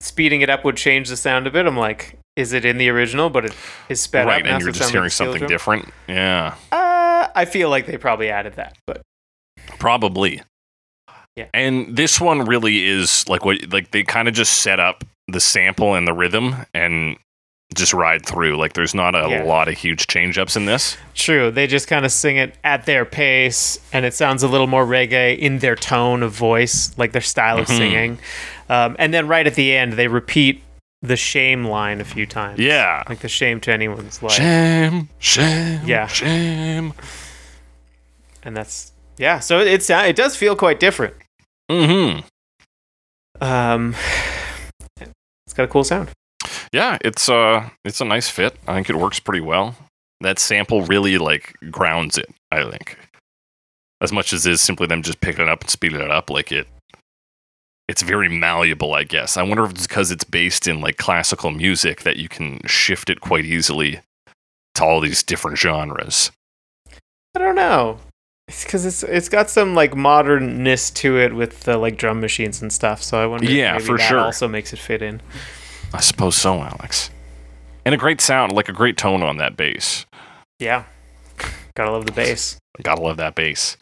speeding it up would change the sound a bit, I'm like, is it in the original? But it is sped up. right, and you're just sounds like hearing something drum? different. Yeah. Uh, I feel like they probably added that, but Probably. Yeah. And this one really is like what like they kind of just set up the sample and the rhythm and just ride through. Like there's not a Yeah. lot of huge change ups in this. true. They just kind of sing it at their pace, and it sounds a little more reggae in their tone of voice, like their style of Mhm. singing. Um, and then right at the end, they repeat the shame line a few times. Yeah. like the shame to anyone's life. Shame, shame, Yeah. shame. and that's yeah. So it it's, it does feel quite different. Mm-hmm. Um, it's got a cool sound. Yeah, it's uh it's a nice fit. I think it works pretty well. That sample really like grounds it, I think. As much as is simply them just picking it up and speeding it up, like it it's very malleable, I guess. I wonder if it's because it's based in like classical music that you can shift it quite easily to all these different genres. I don't know. It's because it's it's got some like modernness to it with the like drum machines and stuff. So I wonder. if Yeah, for that sure. Also makes it fit in. I suppose so, Alex. And a great sound, like a great tone on that bass. Yeah, gotta love the bass. Gotta love that bass.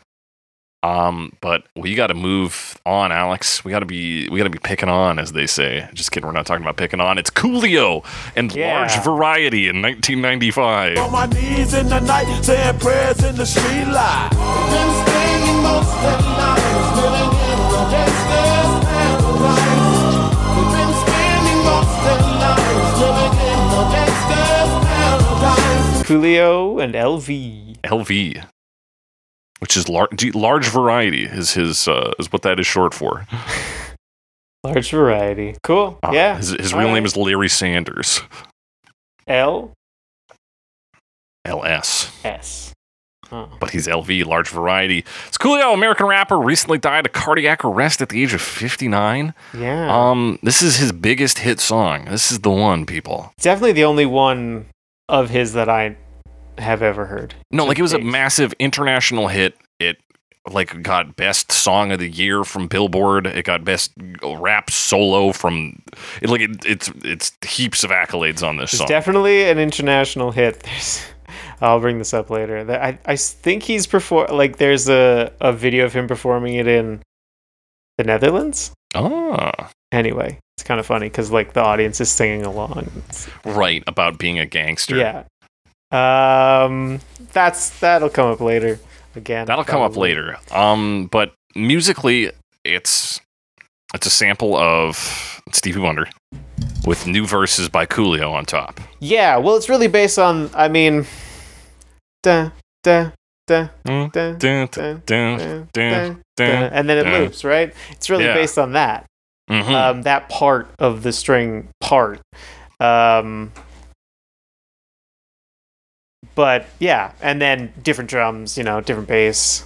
Um, but we got to move on, Alex. We got to be we got to be picking on, as they say. Just kidding. We're not talking about picking on. It's Coolio and Yeah. Large Variety in 1995. On my knees in the night, saying prayers in the street light. Been spending most of the night living in the gangster's paradise. We've been spending most of the night living in the gangster's paradise. Coolio and LV. LV, which is lar- G- large variety, is his uh, is what that is short for. Large variety. Cool. Uh, yeah. his, his real name is Larry Sanders. L. L S. S. Oh. but he's LV, large variety. It's Coolio, American rapper, recently died of cardiac arrest at the age of 59. Yeah. Um, this is his biggest hit song. This is the one, people. it's definitely the only one of his that I have ever heard. No, like it was a massive international hit. It like got best song of the year from Billboard. It got best rap solo from it. Like it, it's it's heaps of accolades on this It's song. definitely an international hit. There's, I'll bring this up later. I, I think he's perform like there's a, a video of him performing it in the Netherlands. ah, Anyway, it's kind of funny because like the audience is singing along. It's- right about being a gangster. yeah. Um, that's that'll come up later. Again, That'll come up later. Um, but musically, it's it's a sample of Stevie Wonder with new verses by Coolio on top. Yeah, well, it's really based on. I mean, da da da Mm. da. Dun, dun, dun, dun, and then it loops, right? It's really Yeah. based on that. Mhm. um, that part of the string part. Um, but yeah, and then different drums, you know, different bass.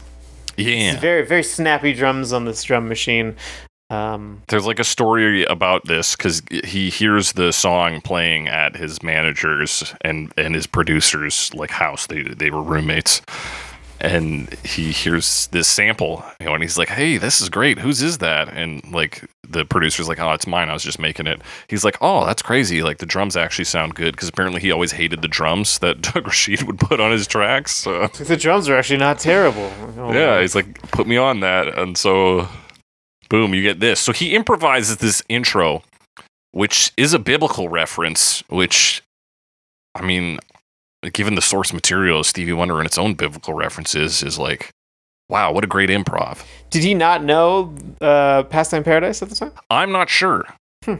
yeah. Very very snappy drums on this drum machine. Um, There's like a story about this because he hears the song playing at his manager's and and his producer's like house. They they were roommates, and he hears this sample, you know, and he's like, "Hey, this is great. Whose is that?" And like the producer's like, "Oh, it's mine. I was just making it." He's like, "Oh, that's crazy. Like the drums actually sound good because apparently he always hated the drums that Doug Rasheed would put on his tracks." So the drums are actually not terrible. Oh, yeah, he's like, put me on that. And so, boom, you get this. So he improvises this intro, which is a biblical reference, which, I mean, given the source material of Stevie Wonder and its own biblical references, is like, wow, what a great improv. Did he not know uh, Pastime Paradise at the time? I'm not sure. Hmm.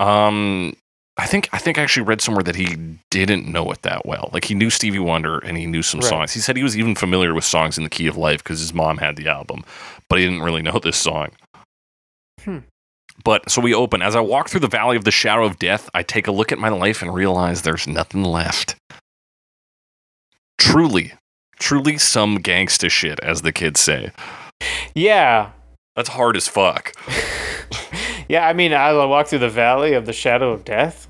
Um, I think I think I actually read somewhere that he didn't know it that well. Like he knew Stevie Wonder and he knew some Right. songs. He said he was even familiar with songs in the Key of Life because his mom had the album, but he didn't really know this song. Hmm. But so we open. As I walk through the valley of the shadow of death, I take a look at my life and realize there's nothing left. Truly, truly some gangsta shit, as the kids say. Yeah. That's hard as fuck. yeah, I mean, I walk through the valley of the shadow of death.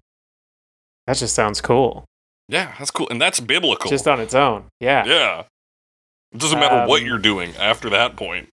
That just sounds cool. Yeah, that's cool. And that's biblical. Just on its own. Yeah. Yeah. It doesn't matter what Um, you're doing after that point.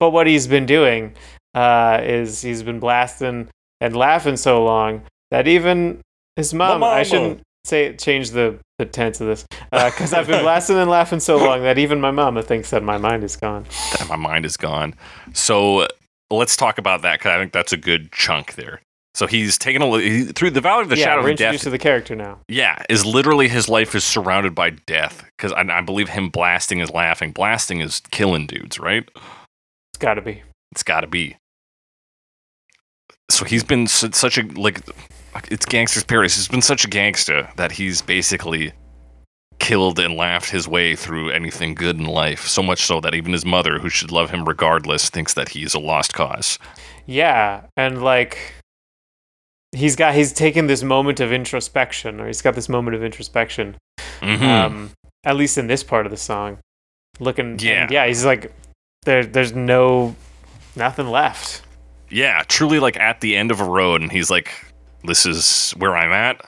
But what he's been doing uh, is he's been blasting and laughing so long that even his mom, mama. I shouldn't say change the, the tense of this uh, because I've been blasting and laughing so long that even my mama thinks that my mind is gone. That my mind is gone. So let's talk about that because I think that's a good chunk there. So he's taken a look he, through the valley of the yeah, shadow we're of death. to the character now. yeah, is literally his life is surrounded by death because I, I believe him blasting is laughing. Blasting is killing dudes, right? It's got to be. It's got to be. So he's been such a like, it's gangster's paradise. He's been such a gangster that he's basically killed and laughed his way through anything good in life. So much so that even his mother, who should love him regardless, thinks that he's a lost cause. Yeah, and like he's got he's taken this moment of introspection, or he's got this moment of introspection. Mhm. Um, at least in this part of the song, looking. Yeah. and yeah. He's like, there, there's no, nothing left. yeah, truly like at the end of a road, and he's like, "This is where I'm at."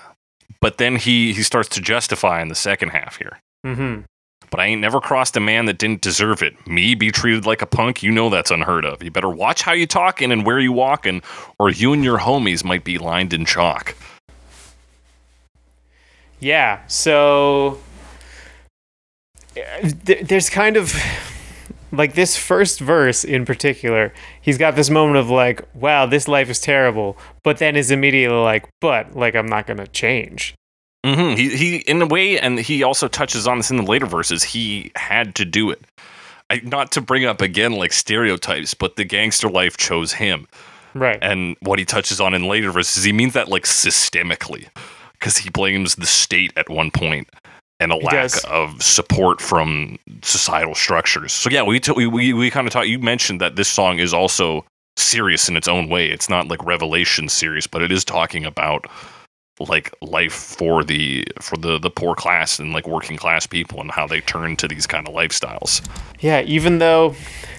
But then he he starts to justify in the second half here. Mm-hmm. But I ain't never crossed a man that didn't deserve it. Me be treated like a punk, you know that's unheard of. You better watch how you talking and where you walking, or you and your homies might be lined in chalk. Yeah. So uh, there's kind of like this first verse in particular. He's got this moment of like, "Wow, this life is terrible," but then is immediately like, "But like, I'm not gonna change." hmm He he in a way, and he also touches on this in the later verses. He had to do it. I, not to bring up again like stereotypes, but the gangster life chose him. Right. And what he touches on in later verses, he means that like systemically, because he blames the state at one point and a He lack does. of support from societal structures. So yeah, we t- we we, we kind of talked. You mentioned that this song is also serious in its own way. It's not like revelation serious, but it is talking about like life for the for the the poor class and like working class people and how they turn to these kind of lifestyles. Yeah, even though,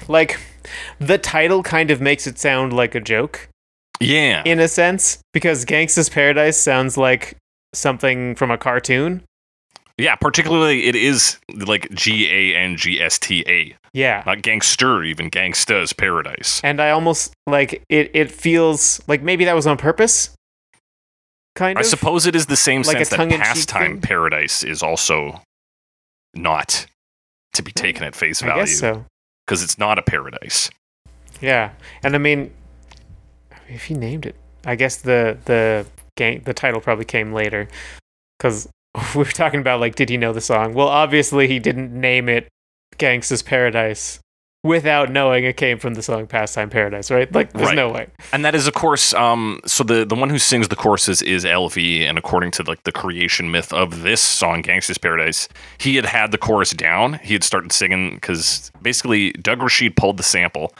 like, the title kind of makes it sound like a joke Yeah. in a sense, because Gangsta's Paradise sounds like something from a cartoon. Yeah, particularly it is like G A N G S T A. Yeah. not gangster, even gangsta's paradise. And I almost like it, it feels like maybe that was on purpose. Kind of. I suppose it is the same Like sense that pastime thing? paradise is also not to be mm, taken at face value. I guess so. because it's not a paradise. Yeah. And I mean, if he named it, I guess the the gang the title probably came later because we were talking about like did he know the song? Well, obviously he didn't name it Gangsta's Paradise without knowing it came from the song Pastime Paradise, right? Like there's Right. no way. And that is, of course, um, so the the one who sings the choruses is LV, and according to like the creation myth of this song, "Gangsta's Paradise," he had had the chorus down. He had started singing because basically Doug Rasheed pulled the sample,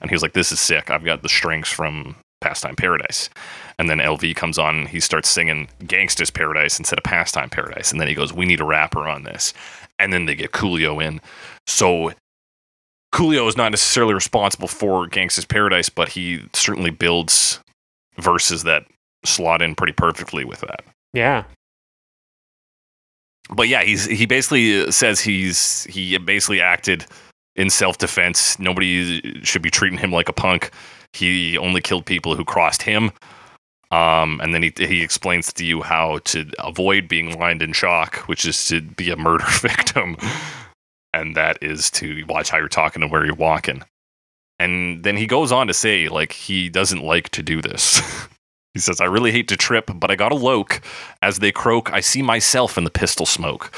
and he was like, "This is sick. I've got the strings from Pastime Paradise." And then LV comes on, and he starts singing "Gangsta's Paradise" instead of "Pastime Paradise," and then he goes, "We need a rapper on this," and then they get Coolio in. So Coolio is not necessarily responsible for Gangsta's Paradise, but he certainly builds verses that slot in pretty perfectly with that. Yeah. But yeah, he's he basically says he's he basically acted in self defense. Nobody should be treating him like a punk. He only killed people who crossed him. Um, and then he he explains to you how to avoid being lined in shock, which is to be a murder victim, and that is to watch how you're talking and where you're walking. And then he goes on to say, like he doesn't like to do this. he says, "I really hate to trip, but I got a loke. As they croak, I see myself in the pistol smoke."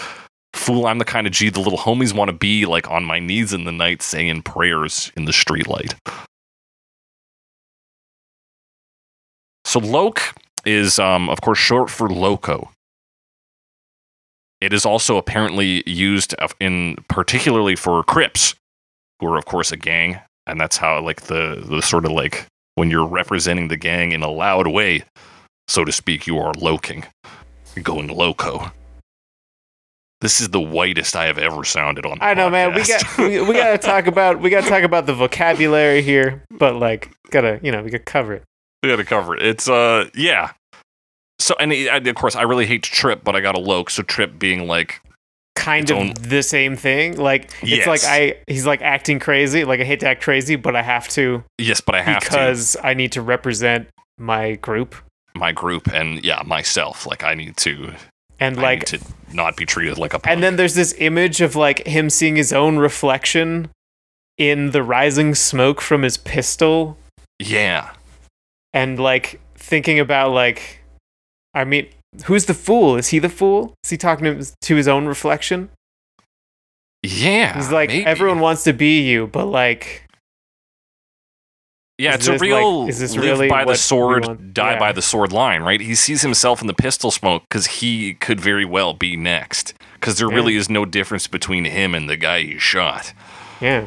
Fool, I'm the kind of G the little homies want to be, like on my knees in the night saying prayers in the streetlight. So Loke is, um, of course, short for loco. It is also apparently used in particularly for Crips, who are, of course, a gang, and that's how like the the sort of like when you're representing the gang in a loud way, so to speak, you are loking, You're going loco. This is the whitest I have ever sounded on. I know, man. We got we, we got to talk about we got to talk about the vocabulary here, but like gotta you know we got to cover it. We got to cover it. It's uh, yeah. So and it, I- of course, I really hate trip, but I got a loke. So trip being like Kind of own- the same thing. Like it's like I he's like acting crazy. Like I hate to act crazy, but I have to yes, but I have to. because I need to represent my group my group and yeah myself like i need to and I like need to not be treated like a punk. And then there's this image of like him seeing his own reflection in the rising smoke from his pistol yeah and like thinking about like I mean, who's the fool? Is he the fool? Is he talking to, his own reflection? yeah He's like maybe. everyone wants to be you, but like yeah it's a real like- is this live really by the sword die yeah. by the sword line right he sees himself in the pistol smoke because he could very well be next because there Yeah. really is no difference between him and the guy he shot yeah.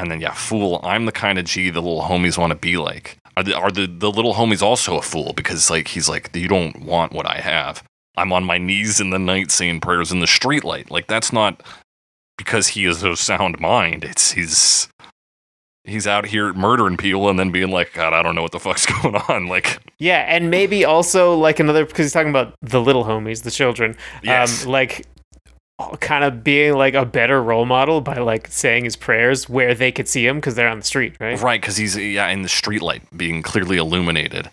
And then yeah fool i'm the kind of g the little homies want to be like. Are the, are the the little homies also a fool? Because like he's like you don't want what i have. I'm on my knees in the night saying prayers in the streetlight. Like that's not because he is of sound mind. It's he's he's out here murdering people and then being like god i don't know what the fuck's going on. Like Yeah, and maybe also like another because he's talking about the little homies, the children. yes. um, like kind of being like a better role model by like saying his prayers where they could see him because they're on the street, right? right because he's yeah in the streetlight being clearly illuminated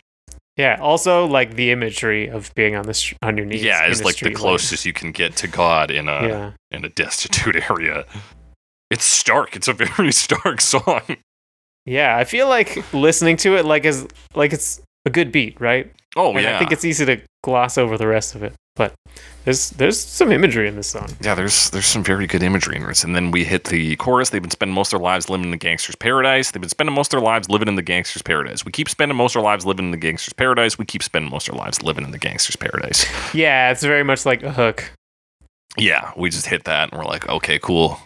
Yeah. Also, like the imagery of being on the str- on your knees. yeah in is like the street light. closest you can get to god in a Yeah. in a destitute area. It's stark. It's a very stark song. Yeah. I feel like listening to it like as like it's a good beat, right? Oh and yeah, I think it's easy to gloss over the rest of it, but there's there's some imagery in this song. yeah. There's there's some very good imagery in this, and then we hit the chorus. They've been spending most of their lives living in the gangster's paradise. They've been spending most of their lives living in the gangster's paradise. We keep spending most of our lives living in the gangster's paradise. We keep spending most of our lives living in the gangster's paradise. Yeah, it's very much like a hook. Yeah, we just hit that, and we're like, okay, cool.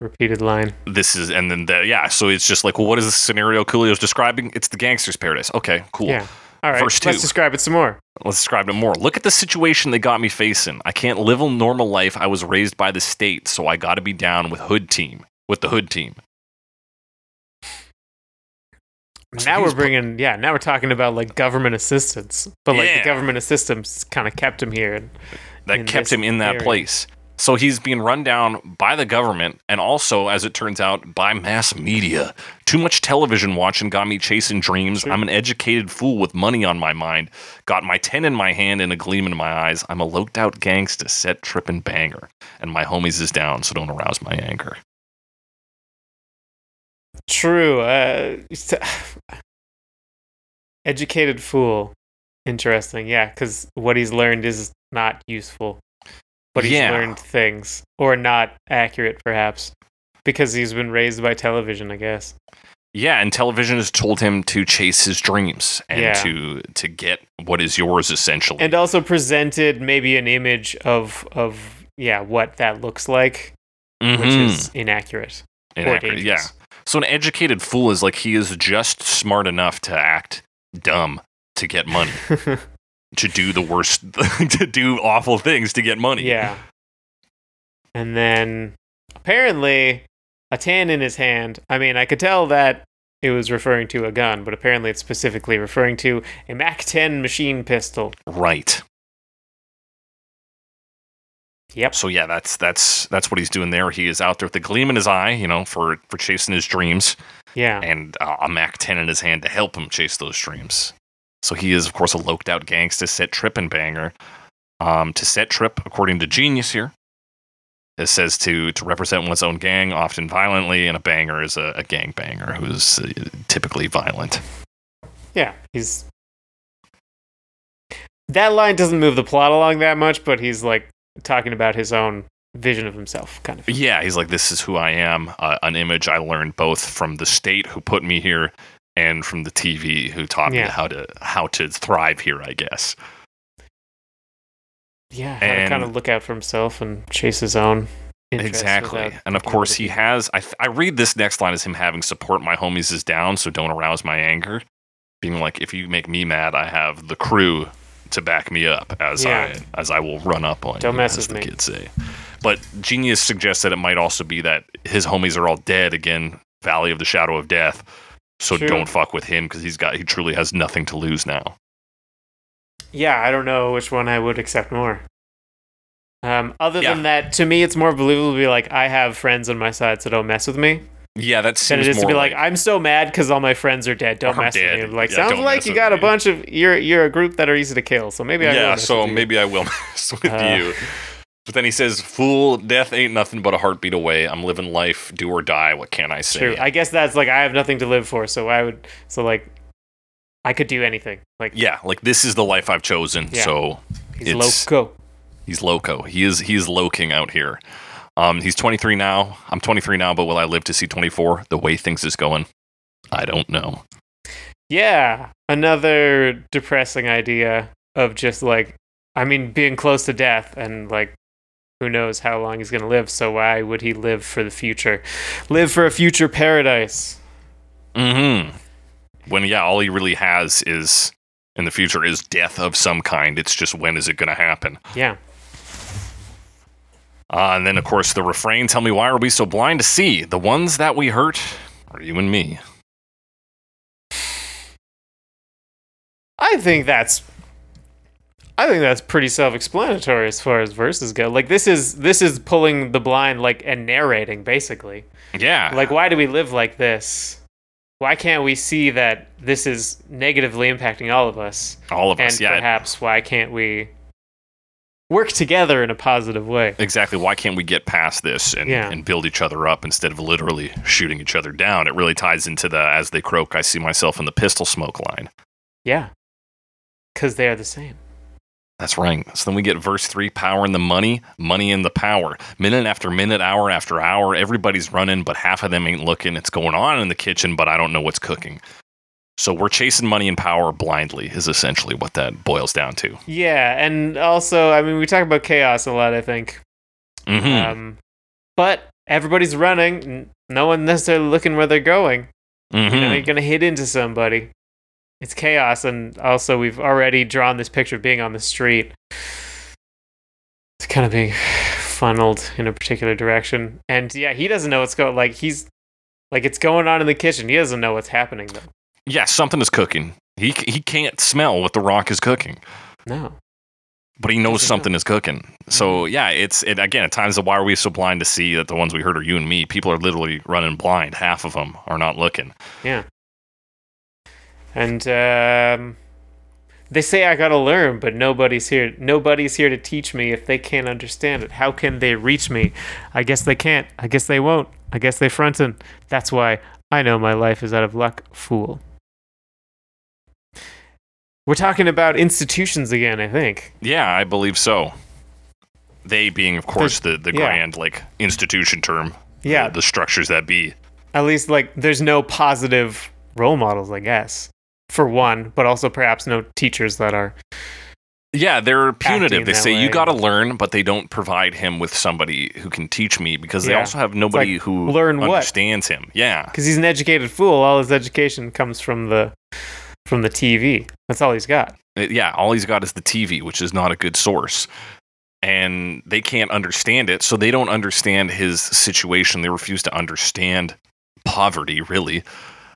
Repeated line. This is, and then the, yeah. So it's just like, well, what is the scenario Coolio's describing? It's the gangster's paradise. Okay, cool. Yeah. All right. Verse Let's describe it some more. Let's describe it more. Look at the situation they got me facing. I can't live a normal life. I was raised by the state, so I got to be down with hood team. With the hood team. So Now we're bringing, yeah. Now we're talking about like government assistance, but like Yeah. the government assistance kind of kept him here. And, That kept him in that area. place. So he's being run down by the government and also, as it turns out, by mass media. Too much television watching got me chasing dreams. I'm an educated fool with money on my mind. Got my 10 in my hand and a gleam in my eyes. I'm a loked out gangsta, set tripping banger. And my homies is down, so don't arouse my anger. True. Uh, educated fool. Interesting. Yeah, because what he's learned is not useful. But he's Yeah. learned things, or not accurate, perhaps, because he's been raised by television. I guess. Yeah, and television has told him to chase his dreams and Yeah. to to get what is yours essentially. And also presented maybe an image of of yeah what that looks like, which Mhm. is inaccurate. Inaccurate, yeah. So an educated fool is like he is just smart enough to act dumb to get money, to do the worst, to do awful things to get money. yeah. and then apparently a 10 in his hand. I mean, I could tell that it was referring to a gun, but apparently it's specifically referring to a Mac 10 machine pistol. Right. Yep. So yeah, that's that's that's what he's doing there. He is out there with a gleam in his eye, you know, for for chasing his dreams, Yeah. and uh, a Mac 10 in his hand to help him chase those dreams. So he is, of course, a loked out gangster, set trip and banger. Um, to set trip, according to Genius here, it says to to represent one's own gang, often violently, and a banger is a, a gang banger who's uh, typically violent. Yeah. He's. That line doesn't move the plot along that much, but he's like talking about his own vision of himself, kind of. Yeah, he's like, this is who I am. Uh, an image I learned both from the state who put me here and from the TV who taught me how to how to thrive here. I guess. Yeah. How to kind of look out for himself and chase his own. Exactly. And of course, he has. I, th- I read this next line as him having support my homies is down, so don't arouse my anger. Being like, if you make me mad, I have the crew to back me up as Yeah. I as I will run up on Don't you, mess as with the me. kids say. But Genius suggests that it might also be that his homies are all dead again, Valley of the Shadow of Death. So True. don't fuck with him because he's got he truly has nothing to lose now. Yeah, I don't know which one I would accept more. Um, other Yeah. than that, to me, it's more believable to be like, I have friends on my side, so don't mess with me. Yeah, that Than seems it is to be like, I'm so mad because all my friends are dead. Don't mess dead. with me. Like, Yeah, sounds like you got a me. bunch of you're you're a group that are easy to kill. So maybe I will yeah, mess so with you. maybe I will mess with Uh, you. But then he says, "Fool, death ain't nothing but a heartbeat away. I'm living life, do or die. What can I say?" True. I guess that's like I have nothing to live for, so I would so like I could do anything. Like yeah, like this is the life I've chosen. Yeah. So he's loco. he's loco. He is he is loking out here. Um, he's 23 now. I'm 23 now, but will I live to see 24? The way things is going, I don't know. Yeah, another depressing idea of just like, I mean, being close to death and like, who knows how long he's gonna live. So why would he live for the future? Live for a future paradise. mm-hmm When yeah, all he really has is in the future is death of some kind. It's just when is it going to happen? Yeah, Uh, and then, of course, the refrain Tell me why are we so blind to see? The ones that we hurt are you and me. I think that's. I think that's pretty self-explanatory as far as verses go. Like this is this is pulling the blind, like and narrating basically. Yeah. Like, why do we live like this? Why can't we see that this is negatively impacting all of us? all of and us. Yeah. perhaps why can't we work together in a positive way? Exactly. Why can't we get past this and, Yeah. and build each other up instead of literally shooting each other down? It really ties into the as they croak, I see myself in the pistol smoke line. Yeah, because they are the same. That's right. So then we get verse three power in the money, money in the power. Minute after minute, hour after hour, everybody's running, but half of them ain't looking. It's going on in the kitchen, but I don't know what's cooking. So we're chasing money and power blindly, is essentially what that boils down to. Yeah, and also, I mean, we talk about chaos a lot. I think, hmm um, but everybody's running. No one necessarily looking where they're going. hmm You know, you're gonna hit into somebody. It's chaos, and also we've already drawn this picture of being on the street. It's kind of being funneled in a particular direction, and yeah, he doesn't know what's going. Like he's like it's going on in the kitchen. He doesn't know what's happening though. Yeah, something is cooking. He he can't smell what the rock is cooking, No. but he knows something is cooking. So mm-hmm. yeah, it's it again at times. Why are we so blind to see that the ones we heard are you and me? People are literally running blind. Half of them are not looking. Yeah. And um, they say I gotta learn, but nobody's here. Nobody's here to teach me if they can't understand it. How can they reach me? I guess they can't. I guess they won't. I guess they frontin'. That's why I know my life is out of luck, fool. We're talking about institutions again, I think. Yeah, I believe so. They being, of course, the the yeah. grand like institution term. Yeah. the, the structures that be. At least, like, there's no positive role models, I guess, for one, but also perhaps no teachers that are. Yeah, they're punitive. They say you got to learn, but they don't provide him with somebody who can teach me because they Yeah. also have nobody like, who learn what? understands him. Yeah, because he's an educated fool. All his education comes from the from the TV. That's all he's got. Uh, yeah. All he's got is the TV, which is not a good source. and they can't understand it, so they don't understand his situation. They refuse to understand poverty, really.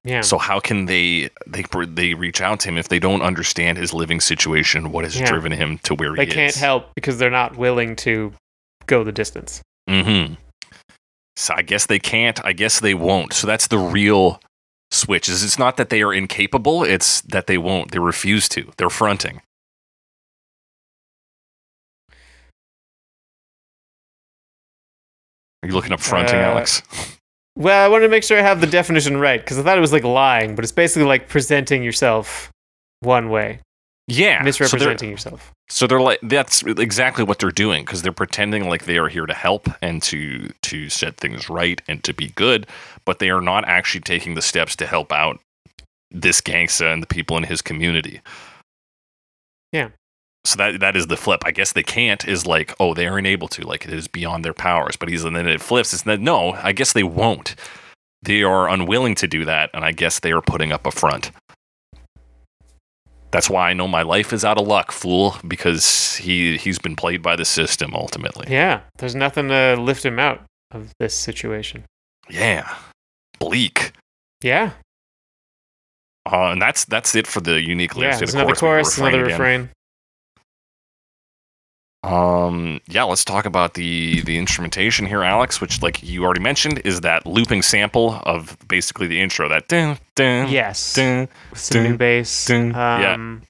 Yeah. So how can they they they reach out to him if they don't understand his living situation? What has Yeah. driven him to where they he is? They can't help because they're not willing to go the distance. Mm-hmm. So I guess they can't. I guess they won't. So that's the real switch. Is it's not that they are incapable. It's that they won't. They refuse to. They're fronting. Are you looking up fronting, Uh, Alex? Well, I wanted to make sure I have the definition right because I thought it was like lying, but it's basically like presenting yourself one way, Yeah. So misrepresenting yourself. so they're like that's exactly what they're doing because they're pretending like they are here to help and to to set things right and to be good, but they are not actually taking the steps to help out this gangsta and the people in his community. Yeah. So that that is the flip. I guess they can't is like, oh, they aren't able to. Like it is beyond their powers. But he's and then it flips. It's that no, I guess they won't. They are unwilling to do that, and I guess they are putting up a front. That's why I know my life is out of luck, fool, because he he's been played by the system ultimately. Yeah, there's nothing to lift him out of this situation. Yeah. Bleak. Yeah, Uh, and that's that's it for the unique yeah. lyrics. There's The another chorus, another refrain. Um, yeah, let's talk about the the instrumentation here, Alex, which, like you already mentioned, is that looping sample of basically the intro. That dun, dun, Yes, dun. with some new bass. dun. Yeah. Um,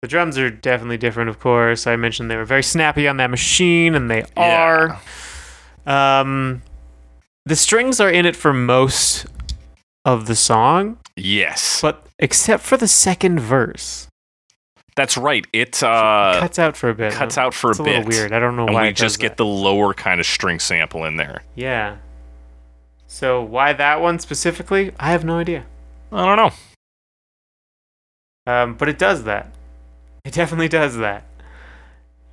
The drums are definitely different, of course. I mentioned they were very snappy on that machine, and they Yeah. are. Um, the strings are in it for most of the song, Yes, but except for the second verse, that's right. It uh, cuts out for a bit. cuts out for It's a a bit. little weird. I don't know and why. we just get that. the lower kind of string sample in there. yeah. So why that one specifically? I have no idea. I don't know. Um, but it does that. It definitely does that.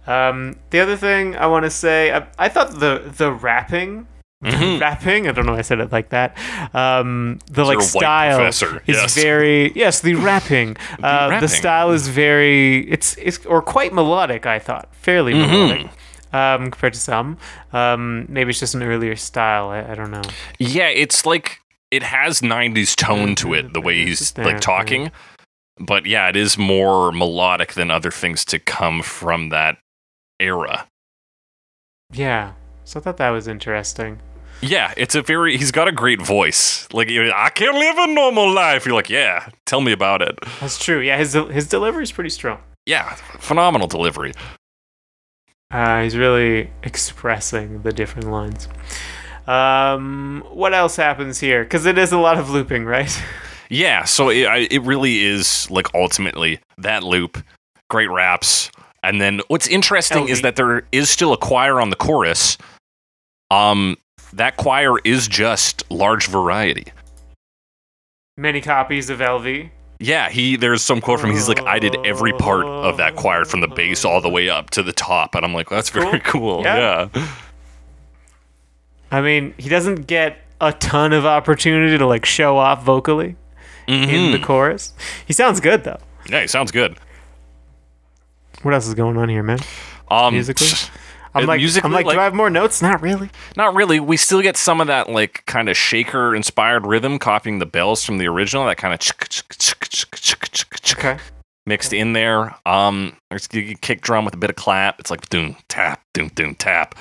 Um, the other thing I want to say, I, I thought the the rapping, Mhm. rapping. I don't know why I said it like that. Um, the like style professor, is yes. very yes. The rapping, uh, the rapping. style is very it's it's or quite melodic. I thought fairly Mhm. melodic. Um, compared to some, um, maybe it's just an earlier style. I, I don't know. Yeah, it's like it has '90s tone to it, the way he's like talking. But yeah, it is more melodic than other things to come from that era. Yeah, so I thought that was interesting. Yeah, it's a very. He's got a great voice. Like I can't live a normal life. You're like, yeah, tell me about it. That's true. Yeah, his his delivery is pretty strong. Yeah, phenomenal delivery. Uh, he's really expressing the different lines. Um, what else happens here? Because it is a lot of looping, right? Yeah, so it, I- it really is like ultimately that loop, great raps, and then what's interesting is that there is still a choir on the chorus. Um, that choir is just large variety. Many copies of LV. Yeah, he there's some quote from him, he's like, I did every part of that choir from the bass all the way up to the top, and I'm like, that's very cool. Yeah. Yeah. I mean, he doesn't get a ton of opportunity to like show off vocally in the chorus. He sounds good though. Yeah, he sounds good. What else is going on here, man? Um, Musically? I'm like, musically, I'm like, like- do I have more notes? Not really. Not really. We still get some of that like kind of shaker inspired rhythm, copying the bells from the original. That kind of Okay. mixed in there. Um, there's a kick drum with a bit of clap. It's like doom tap, doom doom tap.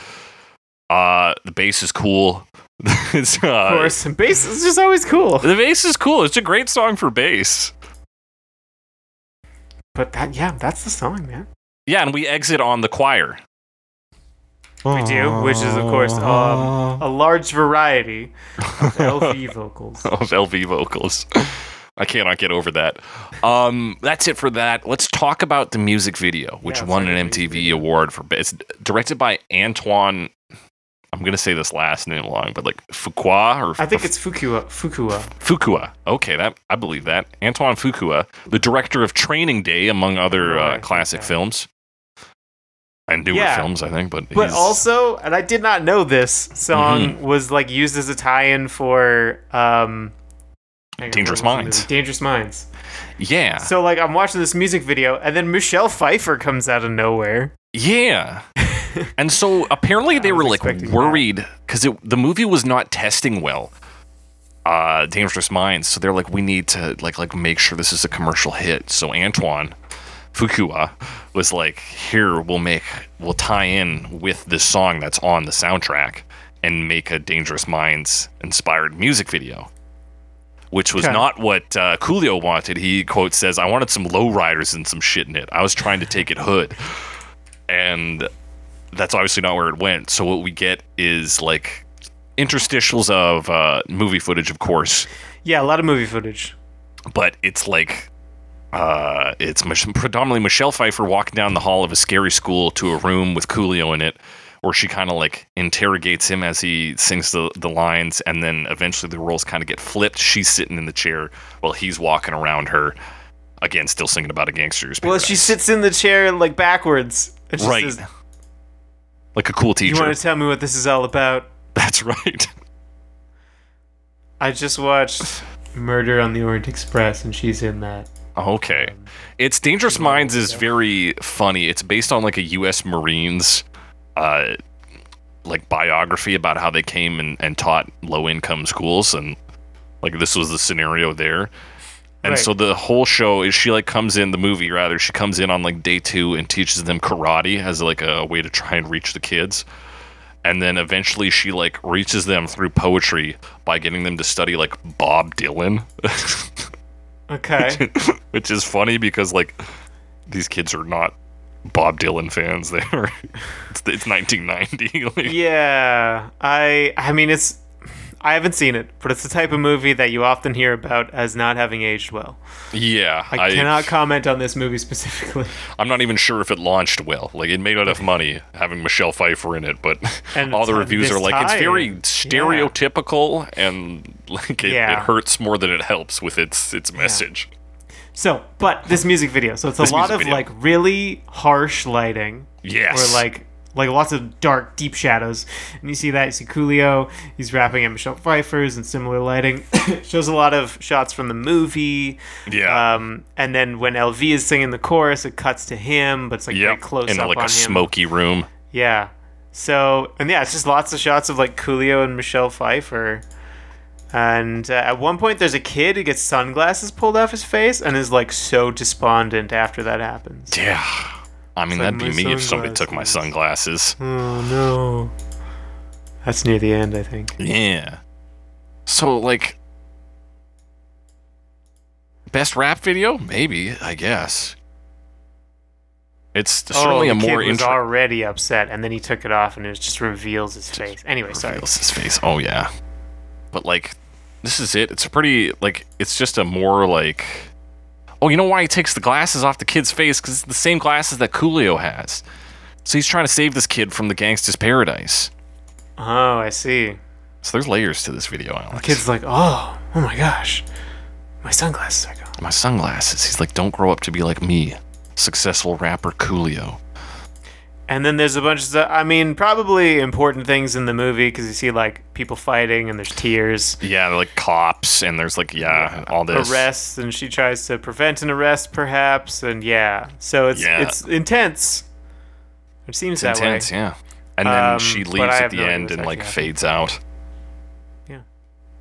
Uh, the bass is cool. it's, uh, Of course, bass is just always cool. The bass is cool. It's a great song for bass. But that, yeah, that's the song, man. Yeah, and we exit on the choir. We do, which is of course um, a large variety of LV vocals. of LV vocals. I cannot get over that. Um, that's it for that. Let's talk about the music video, which Yeah, won an about the music MTV video. award for. It's directed by Antoine. I'm gonna say this last name long, but like Fuqua or I think it's Fukua. Fukua. Fukua. Okay, that I believe that Antoine Fukua, the director of Training Day, among other Oh, uh, classic that. films and newer Yeah. films, I think. But But he's- also, and I did not know this song Mm-hmm. was like used as a tie-in for um, Dangerous what was the Minds. Dangerous Minds. yeah, So like I'm watching this music video, and then Michelle Pfeiffer comes out of nowhere. yeah. And so apparently they were like worried because the movie was not testing well. Uh, Dangerous Minds. So they're like, we need to like like make sure this is a commercial hit. So Antoine Fuqua was like, here we'll make we'll tie in with this song that's on the soundtrack and make a Dangerous Minds inspired music video. Which was Okay. not what uh, Coolio wanted. He quote says, "I wanted some lowriders and some shit in it. I was trying to take it hood." and that's obviously not where it went. So what we get is like interstitials of uh, movie footage, of course, Yeah, a lot of movie footage. but it's like uh, it's predominantly Michelle Pfeiffer walking down the hall of a scary school to a room with Coolio in it, where she kind of like interrogates him as he sings the the lines, and then eventually the roles kind of get flipped. She's sitting in the chair while he's walking around her. Again, still singing about a gangster's Well, she sits in the chair like backwards. Right, says, like a cool teacher. you want to tell me what this is all about? That's right. I just watched Murder on the Orient Express, and she's in that. Okay. It's Dangerous Minds is very funny. It's based on like a US Marines uh like biography about how they came and, and taught low income schools and like this was the scenario there. And Right. so the whole show is she like comes in the movie rather she comes in on like day 2 and teaches them karate as like a way to try and reach the kids. And then eventually she like reaches them through poetry by getting them to study like Bob Dylan. Okay. which is funny because like these kids are not Bob Dylan fans. They're it's, it's 1990. like, yeah, I. I mean, it's. I haven't seen it, but it's the type of movie that you often hear about as not having aged well. yeah, I, cannot comment on this movie specifically. I'm not even sure if it launched well. Like it made enough money having Michelle Pfeiffer in it, but And all the reviews are like it's very stereotypical and like it, Yeah. it hurts more than it helps with its its message. So, but this music video. So it's a This lot of video. like really harsh lighting. Yes. Or like like lots of dark, deep shadows. And you see that, you see Coolio, he's rapping at Michelle Pfeiffer's and similar lighting. Shows a lot of shots from the movie. Yeah. Um, and then when LV is singing the chorus, it cuts to him, but it's like very Yep. close in up like a him. smoky room. Yeah. So, and yeah, it's just lots of shots of like Coolio and Michelle Pfeiffer. And uh, at one point, there's a kid who gets sunglasses pulled off his face and is like so despondent after that happens. Yeah. I mean, that'd be me if somebody took my sunglasses. Oh no. That's near the end, I think. Yeah. So like best rap video? Maybe, I guess. It's oh, certainly oh, a more kid was intro- already upset, and then he took it off, and it just reveals his face. Anyway, sorry. reveals his face. Oh yeah. But like this is it. It's a pretty like it's just a more like Oh, you know why he takes the glasses off the kid's face cuz it's the same glasses that Coolio has. So he's trying to save this kid from the gangster's paradise. Oh, I see. So there's layers to this video, Alex. The kid's like, oh, oh my gosh, my sunglasses are gone. my sunglasses. He's like, don't grow up to be like me, successful rapper Coolio. And then there's a bunch of stuff. I mean, probably important things in the movie because you see like people fighting and there's tears, Yeah, like cops, and there's like yeah, all this. arrests, and she tries to prevent an arrest, perhaps. And yeah, so it's Yeah. it's intense. It seems It's that intense, way. yeah. And then Um, she leaves at the no end and like actually fades out. Yeah.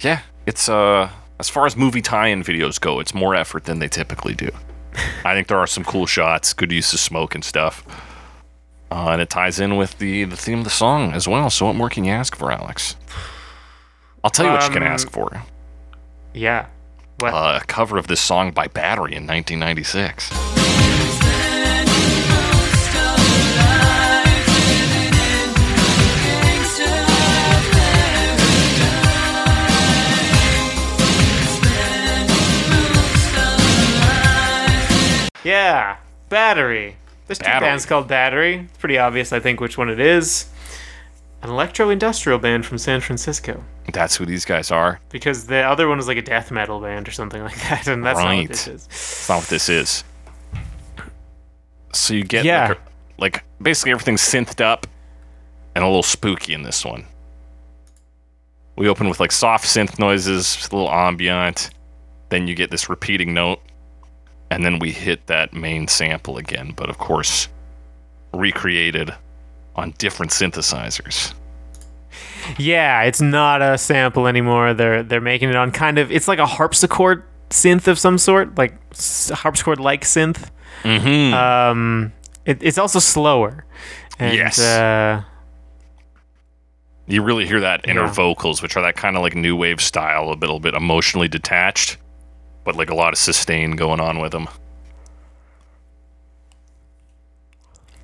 Yeah, it's uh as far as movie tie-in videos go, it's more effort than they typically do. I think there are some cool shots, good use of smoke and stuff. Uh, and it ties in with the, the theme of the song as well. So what more can you ask for, Alex? I'll tell you what you can Um, ask for. Yeah. What? Uh, a cover of this song by Battery in 1996. yeah. Battery. There's two Battery. bands called Battery. It's pretty obvious, I think, which one it is. An electro-industrial band from San Francisco. That's who these guys are. Because the other one was like a death metal band or something like that, and that's not what this is. That's not what this is. So you get Yeah. like, like basically everything's synthed up and a little spooky in this one. We open with like soft synth noises, a little ambient. Then you get this repeating note, and then we hit that main sample again. But of course, recreated on different synthesizers. Yeah, it's not a sample anymore. They're they're making it on kind of it's like a harpsichord synth of some sort, like harpsichord like synth. Mm-hmm. Um, it, it's also slower. And, Yes. Uh, you really hear that inner Yeah. vocals, which are that kind of like new wave style, a little bit emotionally detached, but like a lot of sustain going on with them.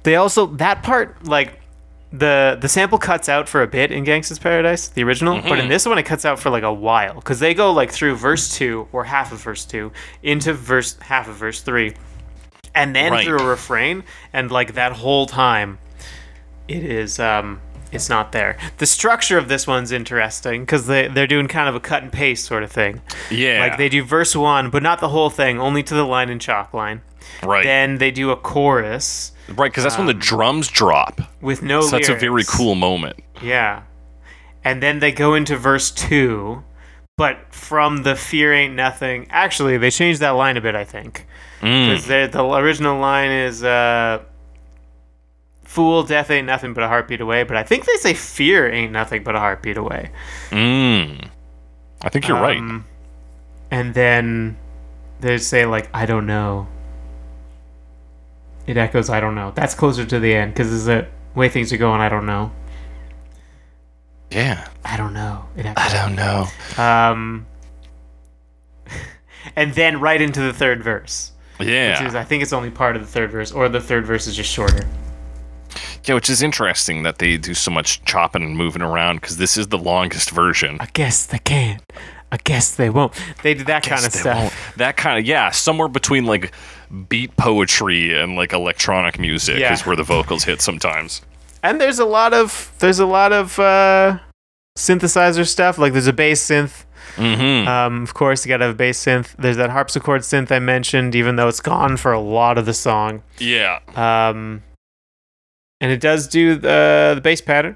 they also that part like the the sample cuts out for a bit in Gangsta's Paradise, the original, but in this one it cuts out for like a while because they go like through verse two or half of verse two into verse half of verse three, and then Right. through a refrain, and like that whole time, it is um it's not there. The structure of this one's interesting because they they're doing kind of a cut and paste sort of thing. Yeah. Like they do verse one, but not the whole thing, only to the line and chalk line. right. Then they do a chorus right, because that's when the drums drop. with no So that's a very cool moment. Yeah. And then they go into verse two, but from the fear ain't nothing. Actually, they changed that line a bit, I think. Mm. Because the original line is uh, Fool, death ain't nothing but a heartbeat away. But I think they say fear ain't nothing but a heartbeat away. Mm. I think you're right. Um, And then they say, like, I don't know. It echoes, I don't know. That's closer to the end because is the way things are going, I don't know. Yeah. I don't know. It echoes. I don't know. Um, and then right into the third verse, Yeah. which is I think it's only part of the third verse, or the third verse is just shorter. Yeah, which is interesting that they do so much chopping and moving around because this is the longest version. I guess they can't. I guess they won't. They did that kind of stuff. won't. That kind of yeah, somewhere between like beat poetry and like electronic music Yeah. is where the vocals hit sometimes. And there's a lot of there's a lot of uh, synthesizer stuff. Like there's a bass synth. Mm-hmm. Um, of course, you gotta have a bass synth. There's that harpsichord synth I mentioned, even though it's gone for a lot of the song. yeah. Um, and it does do the the bass pattern.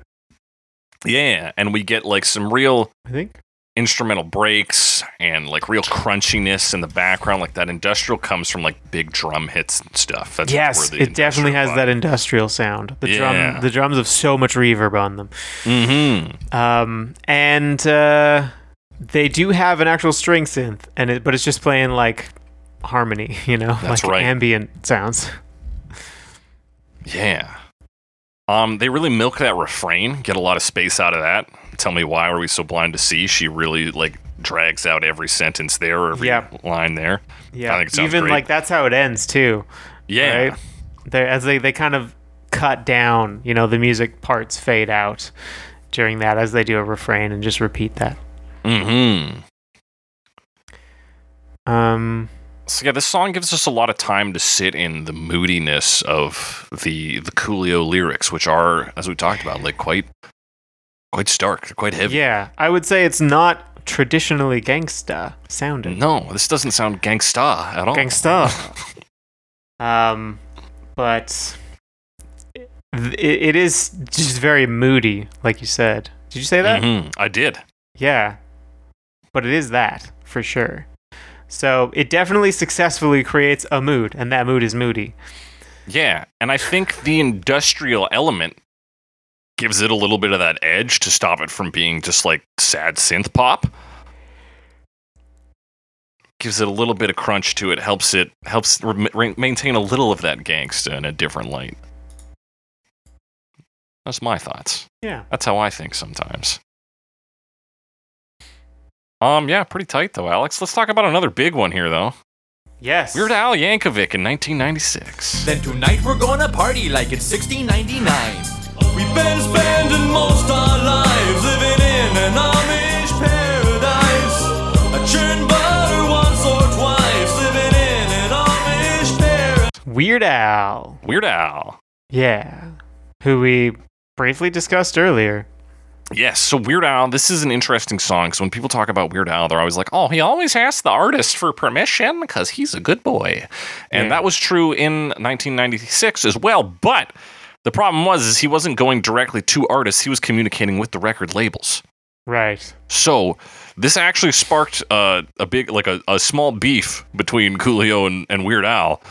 Yeah, and we get like some real I think. instrumental breaks and like real crunchiness in the background. Like that industrial comes from like big drum hits and stuff. That's Yes, it definitely has that industrial sound. The Yeah. drum, the drums have so much reverb on them. Mm-hmm. Um, and uh, they do have an actual string synth, and it, but it's just playing like harmony, you know, That's like right. ambient sounds. Yeah. Um, they really milk that refrain, get a lot of space out of that. Tell me why are we so blind to see? She really like drags out every sentence there, or every Yep. line there. Yeah, I think it even great. like that's how it ends too. Yeah. Right? They as they they kind of cut down, you know, the music parts fade out during that as they do a refrain and just repeat that. Mm-hmm. Um, So yeah, this song gives us a lot of time to sit in the moodiness of the the Coolio lyrics, which are, as we talked about, like quite quite stark, they're quite heavy. yeah, I would say it's not traditionally gangsta sounding. No, this doesn't sound gangsta at all. Gangsta. um, but it, it is just very moody, like you said. Did you say that? Mhm, I did. Yeah. But it is that, for sure. So it definitely successfully creates a mood, and that mood is moody. Yeah, and I think the industrial element gives it a little bit of that edge to stop it from being just like sad synth pop. Gives it a little bit of crunch to it, helps it helps re- maintain a little of that gangsta in a different light. That's my thoughts. Yeah. That's how I think sometimes. Um, yeah, pretty tight though, Alex. Let's talk about another big one here though. Yes. Weird Al Yankovic in 1996. Then tonight we're gonna party like it's 1699. We've been spending most our lives living in an Amish paradise. I churn butter once or twice, living in an Amish paradise. Weird Al. Weird Al. Yeah. Who we briefly discussed earlier. Yes, so Weird Al, this is an interesting song. because when people talk about Weird Al, they're always like, oh, he always asks the artist for permission because he's a good boy. And Yeah. that was true in 1996 as well. But the problem was is he wasn't going directly to artists, he was communicating with the record labels. Right. So this actually sparked uh, a big, like a, a small beef between Coolio and, and Weird Al,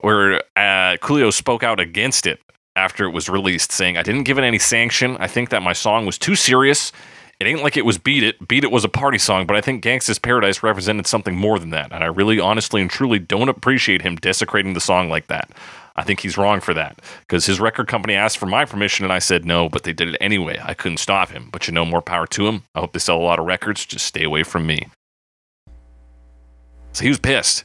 where uh, Coolio spoke out against it after it was released, saying, I didn't give it any sanction. I think that my song was too serious. It ain't like it was Beat It. Beat It was a party song, but I think Gangsta's Paradise represented something more than that. And I really, honestly, and truly don't appreciate him desecrating the song like that. I think he's wrong for that because his record company asked for my permission and I said no, but they did it anyway. I couldn't stop him. But you know, more power to him. I hope they sell a lot of records. Just stay away from me. So he was pissed.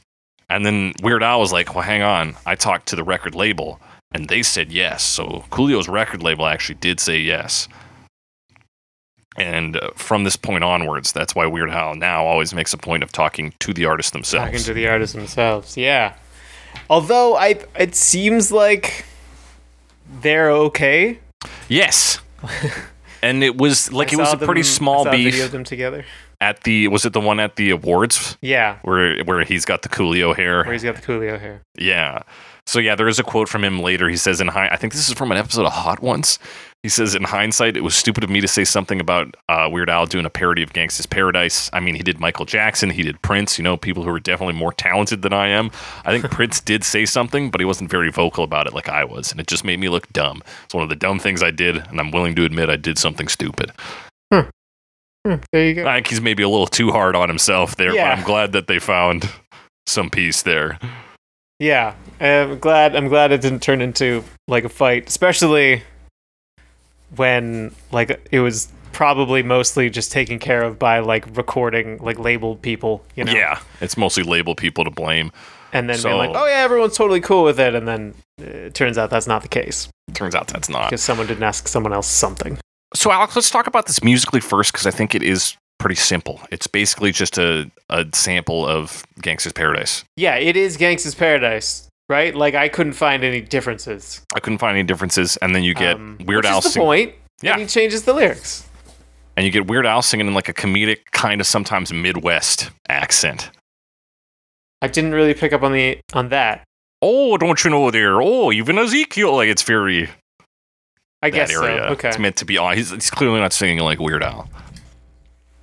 And then Weird Al was like, well, hang on. I talked to the record label and they said yes. So Coolio's record label actually did say yes. And uh, from this point onwards, that's why Weird Al now always makes a point of talking to the artists themselves. Talking to the artists themselves, yeah. Although I, it seems like they're okay. yes. and it was like I it was a pretty small I saw a video of them together. at the was it the one at the awards Yeah, where where he's got the Coolio hair. where he's got the Coolio hair. Yeah. So yeah, there is a quote from him later. He says in hi- I think this is from an episode of Hot Ones. He says in hindsight, it was stupid of me to say something about uh, Weird Al doing a parody of Gangsta's Paradise. I mean, he did Michael Jackson, he did Prince. You know, people who are definitely more talented than I am. I think Prince did say something, but he wasn't very vocal about it like I was, and it just made me look dumb. It's one of the dumb things I did, and I'm willing to admit I did something stupid. Hmm, there you go. I think he's maybe a little too hard on himself there, Yeah. but I'm glad that they found some peace there. Yeah, I'm glad. I'm glad it didn't turn into like a fight, especially when like it was probably mostly just taken care of by like recording like labeled people, you know. Yeah, it's mostly labeled people to blame. And then So- like, oh yeah, everyone's totally cool with it, and then uh, it turns out that's not the case Turns out that's not. because someone didn't ask someone else something. So, Alex, let's talk about this musically first because I think it is pretty simple. It's basically just a, a sample of Gangsta's Paradise. Yeah, it is Gangsta's Paradise, right? Like I couldn't find any differences. I couldn't find any differences, and then you get Um, Weird Al sing- point. Yeah. and he changes the lyrics. and you get Weird Al singing in like a comedic, kind of sometimes Midwest accent. I didn't really pick up on the on that. Oh, don't you know there? Oh, even Ezekiel, like it's very I guess so. Okay. It's meant to be. He's, he's clearly not singing like Weird Al.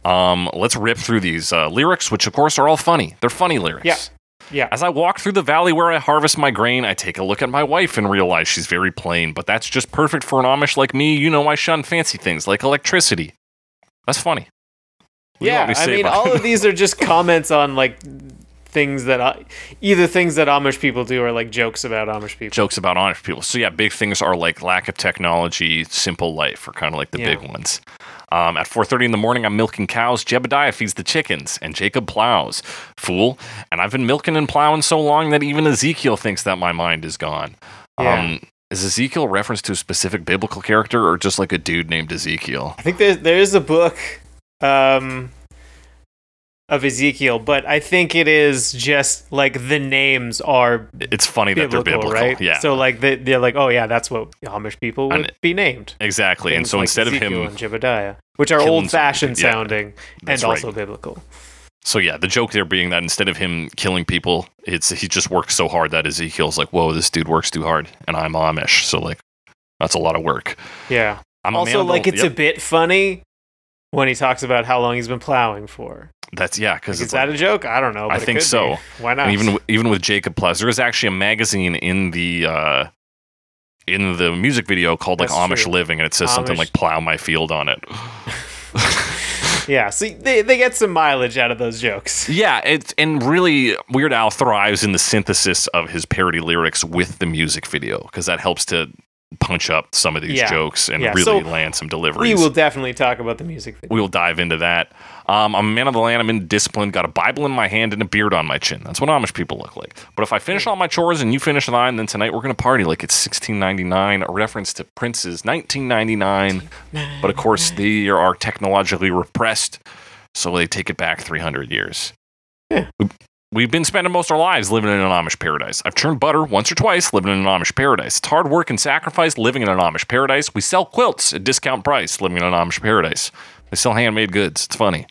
Um, let's rip through these uh, lyrics, which of course are all funny. They're funny lyrics. Yeah. Yeah. As I walk through the valley where I harvest my grain, I take a look at my wife and realize she's very plain, but that's just perfect for an Amish like me. You know, I shun fancy things like electricity. That's funny. You Yeah, want me to I mean, all of these are just comments on like things that I, either things that Amish people do or like jokes about Amish people. jokes about Amish people. So yeah, big things are like lack of technology, simple life, are kind of like the Yeah. big ones. Um, at 4:30 in the morning, I'm milking cows. Jebediah feeds the chickens, and Jacob plows. Fool! And I've been milking and plowing so long that even Ezekiel thinks that my mind is gone. Yeah. Um, is Ezekiel a reference to a specific biblical character, or just like a dude named Ezekiel? I think there there is a book um, of Ezekiel, but I think it is just like the names are It's funny that they're biblical, right? yeah. So like they, they're like, oh yeah, that's what Amish people would And- be named. exactly. And so like instead Ezekiel of and him, Jebediah, which are old fashioned yeah, sounding and right. also biblical. So yeah, the joke there being that instead of him killing people, it's he just works so hard that Ezekiel's like, "Whoa, this dude works too hard," and I'm Amish, so like, that's a lot of work. Yeah. I'm also, man of the- like it's yep, a bit funny when he talks about how long he's been plowing for. That's yeah, because Is it's that like, a joke? I don't know. I think so. be. Why not? and even even with Jacob Plus, there is actually a magazine in the uh, in the music video called like Amish true. Living, and it says something like "Plow my field" on it. yeah. See, they they get some mileage out of those jokes. Yeah, it's and really Weird Al thrives in the synthesis of his parody lyrics with the music video because that helps to punch up some of these Yeah. jokes and Yeah, really so land some deliveries. We will definitely talk about the music video. we will dive into that. Um, I'm a man of the land. I'm in discipline. Got a Bible in my hand and a beard on my chin. That's what Amish people look like. But if I finish all my chores and you finish thine, then tonight we're gonna party like it's 1699, a reference to Prince's 1999. But of course, they are technologically repressed, so they take it back 300 years. Yeah. We- We've been spending most of our lives living in an Amish paradise. I've churned butter once or twice living in an Amish paradise. It's hard work and sacrifice living in an Amish paradise. We sell quilts at discount price living in an Amish paradise. They sell handmade goods. It's funny.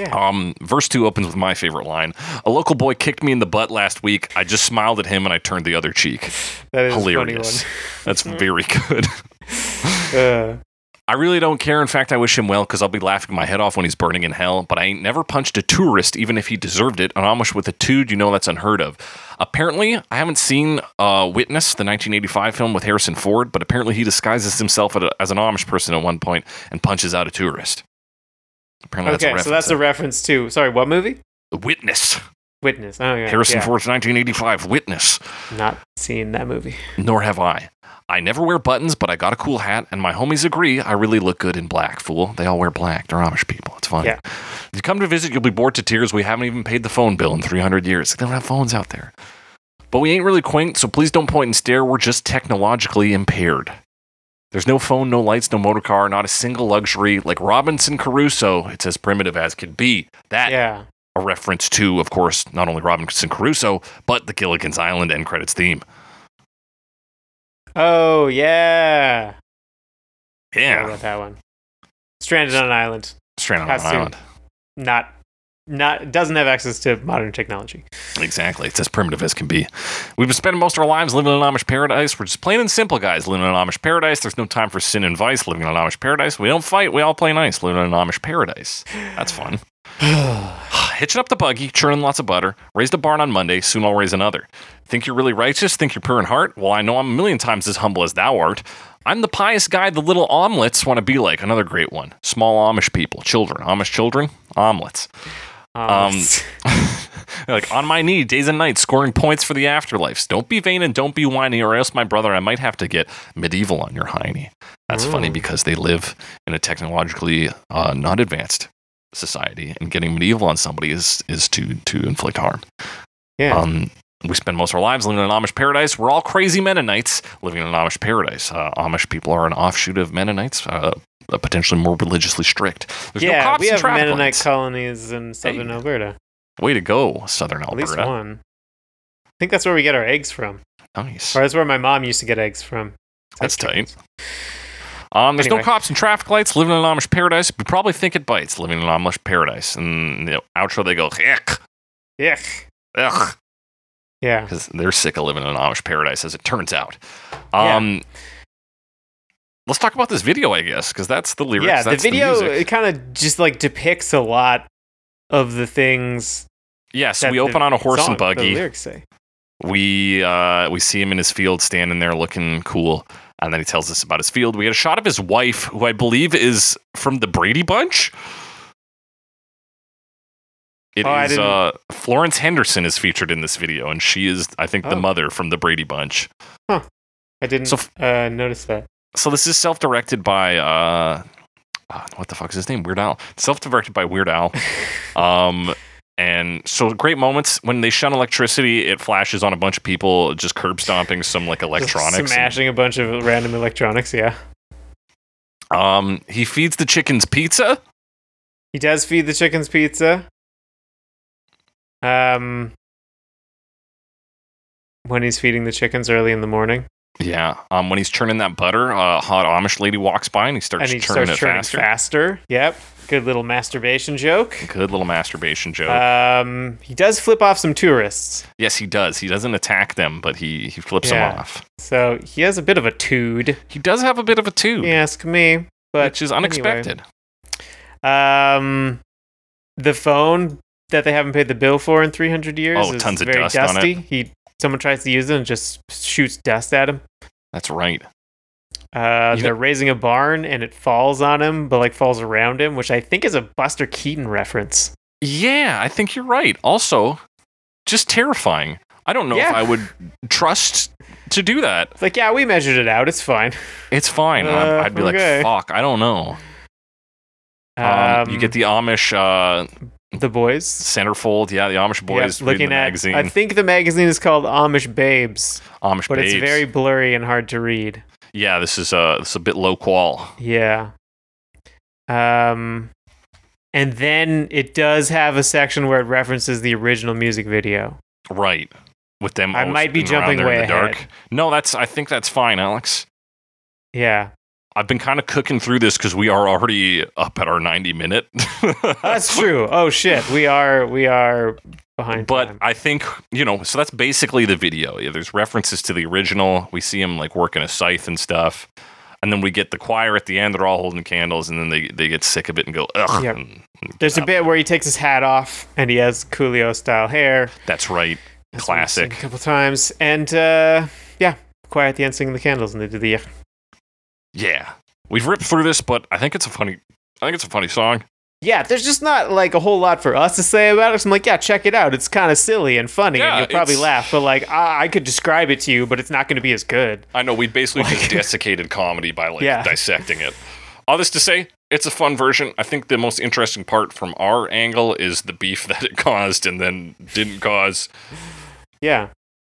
Yeah. Um, verse two opens with my favorite line. A local boy kicked me in the butt last week. I just smiled at him and I turned the other cheek. That is Hilarious. That's very good. Uh, I really don't care. In fact, I wish him well because I'll be laughing my head off when he's burning in hell. But I ain't never punched a tourist, even if he deserved it. An Amish with a tood, you know that's unheard of. Apparently, I haven't seen uh, Witness, the 1985 film with Harrison Ford, but apparently he disguises himself a- as an Amish person at one point and punches out a tourist. Apparently, Okay, that's a so that's a reference. to sorry, what movie? to Witness. Witness. Oh yeah. Harrison yeah. Ford's 1985 Witness. Not seen that movie. Nor have I. I never wear buttons, but I got a cool hat, and my homies agree I really look good in black, fool. They all wear black. They're Amish people. It's funny. Yeah. If you come to visit, you'll be bored to tears. We haven't even paid the phone bill in 300 years. They don't have phones out there. But we ain't really quaint, so please don't point and stare. We're just technologically impaired. There's no phone, no lights, no motor car, not a single luxury. Like Robinson Crusoe, it's as primitive as could be. That Yeah. a reference to, of course, not only Robinson Crusoe, but the Gilligan's Island end credits theme. Oh yeah. Yeah. about that one. Stranded on an island. Stranded on an island. Not not doesn't have access to modern technology. Exactly. It's as primitive as can be. We've been spending most of our lives living in an Amish paradise. We're just plain and simple guys living in an Amish paradise. There's no time for sin and vice living in an Amish paradise. We don't fight. We all play nice living in an Amish paradise. That's fun. Hitching up the buggy, churning lots of butter. Raised a barn on Monday. Soon I'll raise another. Think you're really righteous? Think you're pure in heart? Well, I know I'm a million times as humble as thou art. I'm the pious guy the little Amlettes want to be like. Another great one. Small Amish people, children. Amish children, Amlettes. Um, like on my knee, days and nights, scoring points for the afterlives. Don't be vain and don't be whiny, or else, my brother, I might have to get medieval on your hiney. That's funny because they live in a technologically uh, not advanced society, and getting medieval on somebody is is to to inflict harm. yeah. Um, we spend most of our lives living in an Amish paradise. We're all crazy Mennonites living in an Amish paradise. Uh, Amish people are an offshoot of Mennonites, uh, potentially more religiously strict. There's no yeah, cops we have traffic Mennonite colonies in southern Hey. Alberta. Way to go, Southern At least Alberta. one. I think that's where we get our eggs from. Nice. Or that's where my mom used to get eggs from. That's tight. Um, there's Anyway. no cops and traffic lights. Living in an Amish paradise. You probably think it bites. Living in an Amish paradise. And the outro, they go, ugh, Yeah. ugh, Yeah. because they're sick of living in an Amish paradise, as it turns out. Um, Let's talk about this video, I guess, because that's the lyrics. yeah, the video music. it kind of just like depicts a lot of the things Yes, that we open on a horse song- and The buggy. lyrics say. We uh, we see him in his field, standing there looking cool, and then he tells us about his field. We get a shot of his wife, who I believe is from the Brady Bunch. It Oh, is uh, Florence Henderson is featured in this video, and she is, I think, the Oh. mother from the Brady Bunch. Huh. I didn't So uh, notice that. So this is self-directed by uh, uh, what the fuck is his name? Weird Al. Self-directed by Weird Al. Um, and so great moments when they shun electricity. It flashes on a bunch of people just curb stomping some like Just electronics. and- smashing a bunch of random electronics. Yeah, um, he feeds the chickens pizza. he does feed the chickens pizza. Um, when he's feeding the chickens early in the morning, Yeah. Um, when he's churning that butter, a hot Amish lady walks by and he starts and he churning starts it churning faster. faster. Yep, good little masturbation joke. Good little masturbation joke. Um, he does flip off some tourists, yes, he does. He doesn't attack them, but he he flips Yeah. them off. so he has a bit of a tood. He does have a bit of a too, You ask me, but which is anyway. unexpected. Um, the phone that they haven't paid the bill for in 300 years Oh, is tons of very dust on it. dusty. He someone tries to use it and just shoots dust at him. That's right. Uh, they're raising a barn and it falls on him, but like falls around him, which I think is a Buster Keaton reference. Yeah, I think you're right. Also, just terrifying. I don't know if I would trust to do that. It's like, yeah, we measured it out. It's fine. It's fine. Uh, I'd be okay. like, fuck, I don't know. Um, Um, you get the Amish uh, the boys. centerfold. Yeah, the Amish boys reading looking the at. magazine. I think the magazine is called Amish Babes, Amish but babes. it's very blurry and hard to read. Yeah, this is uh, this is a bit low qual. Yeah. Um, and then it does have a section where it references the original music video. Right. With them. I might be jumping way ahead. No, that's. I think that's fine, Alex. Yeah, I've been kind of cooking through this because we are already up at our 90 minute. that's true. Oh shit, we are we are behind. But time. I think, you know, so that's basically the video. Yeah, there's references to the original. We see him like working a scythe and stuff. and then we get the choir at the end. They're all holding candles, and then they they get sick of it and go ugh. Yep. and- and There's a bit where he takes his hat off and he has Coolio style hair. That's right. That's what we've seen Classic. A couple times, and uh, yeah, choir at the end singing the candles, and they do the Yeah, we've ripped through this, but I think it's a funny. I think it's a funny song. yeah. There's just not like a whole lot for us to say about it. So I'm like, yeah, check it out. It's kind of silly and funny, Yeah, and you'll probably laugh. But like, I-, I could describe it to you, but it's not going to be as good. I know we basically just desiccated comedy by like Yeah. dissecting it. All this to say, it's a fun version. I think the most interesting part from our angle is the beef that it caused and then didn't cause. Yeah,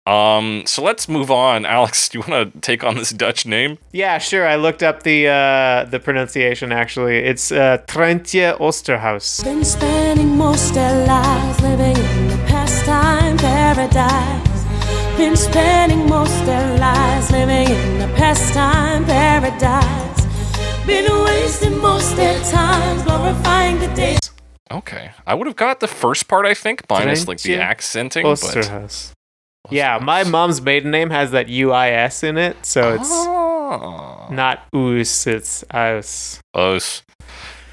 Um, so let's move on. Alex, do you want to take on this Dutch name? yeah, sure. I looked up the uh, the pronunciation. Actually, it's uh, Trijntje Oosterhuis. Been spending most their lives living in the pastime paradise. Been spending most their lives living in the pastime paradise. Been wasting most their time glorifying the days. Okay, I would have got the first part. I think minus like the Trentje accenting. But Oosterhuis. Yeah, my mom's maiden name has that UIS in it, so it's oh, not Oos, it's Aus. Us.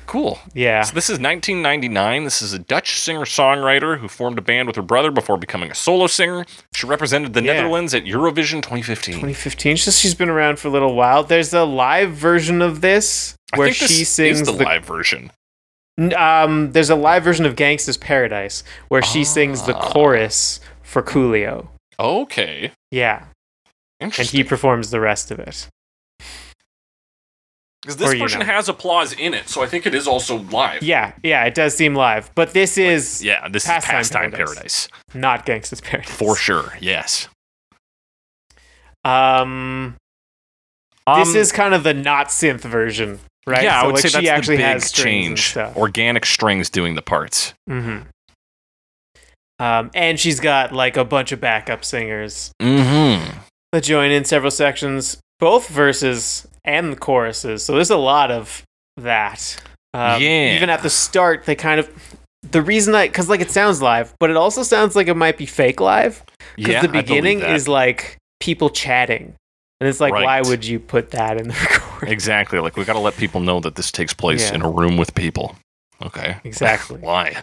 Cool. Yeah. So this is 1999. This is a Dutch singer-songwriter who formed a band with her brother before becoming a solo singer. She represented the Yeah. Netherlands at Eurovision 2015. 2015. She's, she's been around for a little while. There's a live version of this I where think this she sings is the, live version. Um, there's a live version of Gangsta's Paradise where she sings the Ah. chorus for Coolio. Okay, Yeah, and interesting. he performs the rest of it. Because this or, you version know. has applause in it, so I think it is also live. Yeah, yeah, it does seem live, but this is Yeah, this Pastime is Pastime Paradise. Paradise. not Gangsta's Paradise For sure, yes. Um, this Um, is kind of the not synth version, right? Yeah, I So, would like, say that's the actually big has strings change. Organic strings doing the parts. hmm Um, and she's got like a bunch of backup singers Mm-hmm. that join in several sections, both verses and the choruses. So there's a lot of that. Um, Yeah. Even at the start, they kind of. The reason I, because like it sounds live, but it also sounds like it might be fake live. Because Yeah, the beginning is like people chatting, and it's like, why would you put that in the recording? exactly. Like we got to let people know that this takes place Yeah. in a room with people. Okay. Exactly. Why?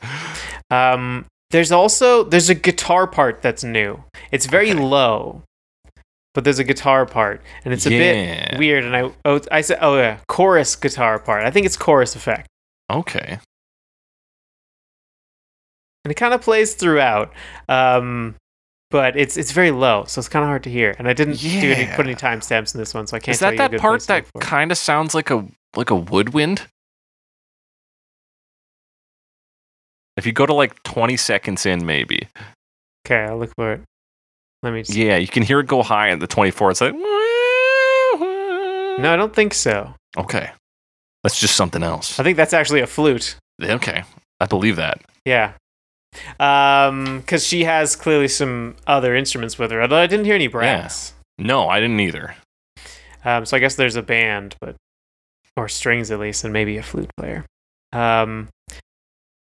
Um, there's also there's a guitar part that's new. It's very Okay. low, but there's a guitar part, and it's a Yeah. bit weird. And I oh I said oh yeah chorus guitar part. I think it's chorus effect, Okay. and it kind of plays throughout. Um, but it's it's very low, so it's kind of hard to hear. And I didn't do any put any timestamps in this one, so I can't. Is tell that that part that look for it. kind of sounds like a like a woodwind? If you go to like 20 seconds in, maybe. Okay, I'll look for it. Let me. See. Yeah, you can hear it go high at the 24. It's like. No, I don't think so. Okay. That's just something else. I think that's actually a flute. Okay. I believe that. Yeah. Um, because she has clearly some other instruments with her, although I didn't hear any brass. No, I didn't either. Um, so I guess there's a band, but or strings at least, and maybe a flute player. Um,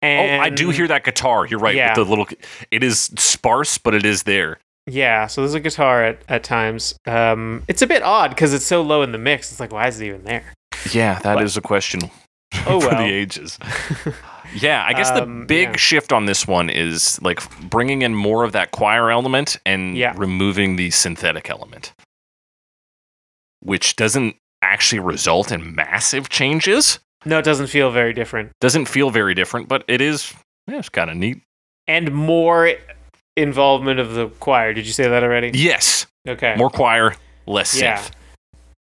and oh, I do hear that guitar. You're right. Yeah. With the little, it is sparse, but it is there. Yeah, so there's a guitar at, at times. Um, it's a bit odd because it's so low in the mix. It's like, why is it even there? Yeah, that is What? a question Oh, for well. the ages. Yeah, I guess the Um, big yeah. shift on this one is like bringing in more of that choir element and Yeah. removing the synthetic element, which doesn't actually result in massive changes. No, it doesn't feel very different. Doesn't feel very different, but it is. Yeah, it's kind of neat. And more involvement of the choir. Did you say that already? Yes, Okay. more choir, less Yeah. synth.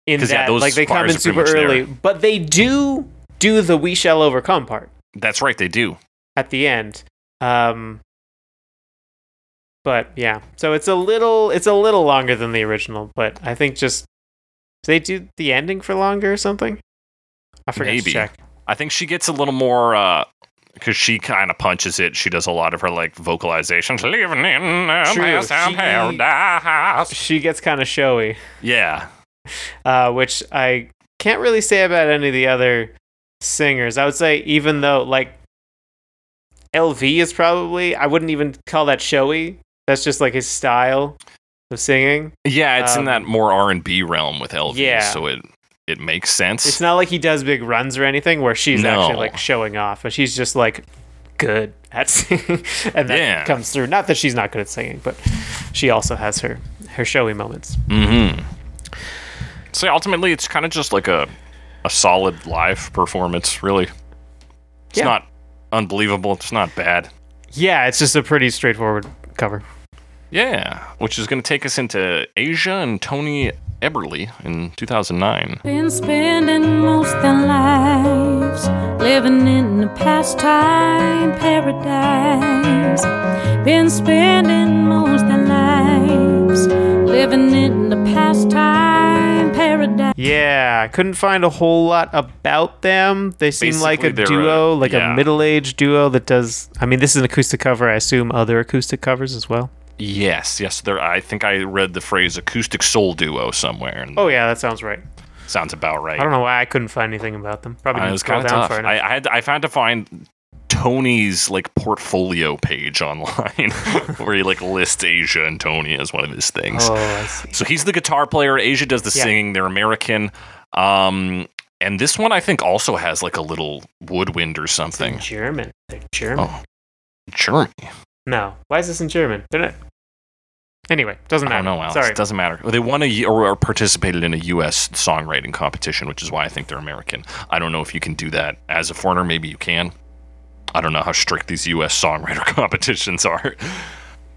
in 'cause, that, yeah, those like they come in super much there. early, but they do do the "We Shall Overcome" part. That's right, they do. at the end. Um, but yeah, so it's a little it's a little longer than the original, but I think just they do the ending for longer or something. I forgot Maybe. to check. I think she gets a little more because she kind of punches it. She does a lot of her like vocalizations. Living in True, she- She gets kind of showy, Yeah, uh, which I can't really say about any of the other singers. I would say even though like LV is probably I wouldn't even call that showy. That's just like his style of singing. yeah. It's in Um, that more R and B realm with LV. yeah. So it it makes sense. It's not like he does big runs or anything where she's No. actually like showing off, but she's just like good at singing, and that Yeah. comes through. Not that she's not good at singing, but she also has her her showy moments. Mm-hmm. so ultimately, it's kind of just like a a solid live performance. Really, it's Yeah. not unbelievable. It's not bad. Yeah, it's just a pretty straightforward cover. Yeah, which is going to take us into Asia and Tony Eberly in 2009. Been spending most their lives living in a pastime paradise. Been spending most their lives living in a pastime paradise. Yeah, I couldn't find a whole lot about them. They seem like a duo, uh, a- like yeah. a middle-aged duo that does. I mean, this is an acoustic cover. I assume other acoustic covers as well. Yes, yes. There, I think I read the phrase acoustic soul duo somewhere, and Oh yeah, that sounds right. sounds about right. I don't know why I couldn't find anything about them. Probably Uh, it didn't was scroll kind of down tough. far enough. I, I had I found to find Tony's like portfolio page online where he like lists Asia and Tony as one of his things. oh, I see. So he's the guitar player. Asia does the Yeah. singing. They're American. Um, and this one I think also has like a little woodwind or something. in German. They're German. Oh, Germany. No, why is this in German? They're not. Anyway, doesn't I matter. don't know, Alex. Sorry. It doesn't matter. They won a or participated in a U.S. songwriting competition, which is why I think they're American. I don't know if you can do that as a foreigner. Maybe you can. I don't know how strict these U.S. songwriter competitions are.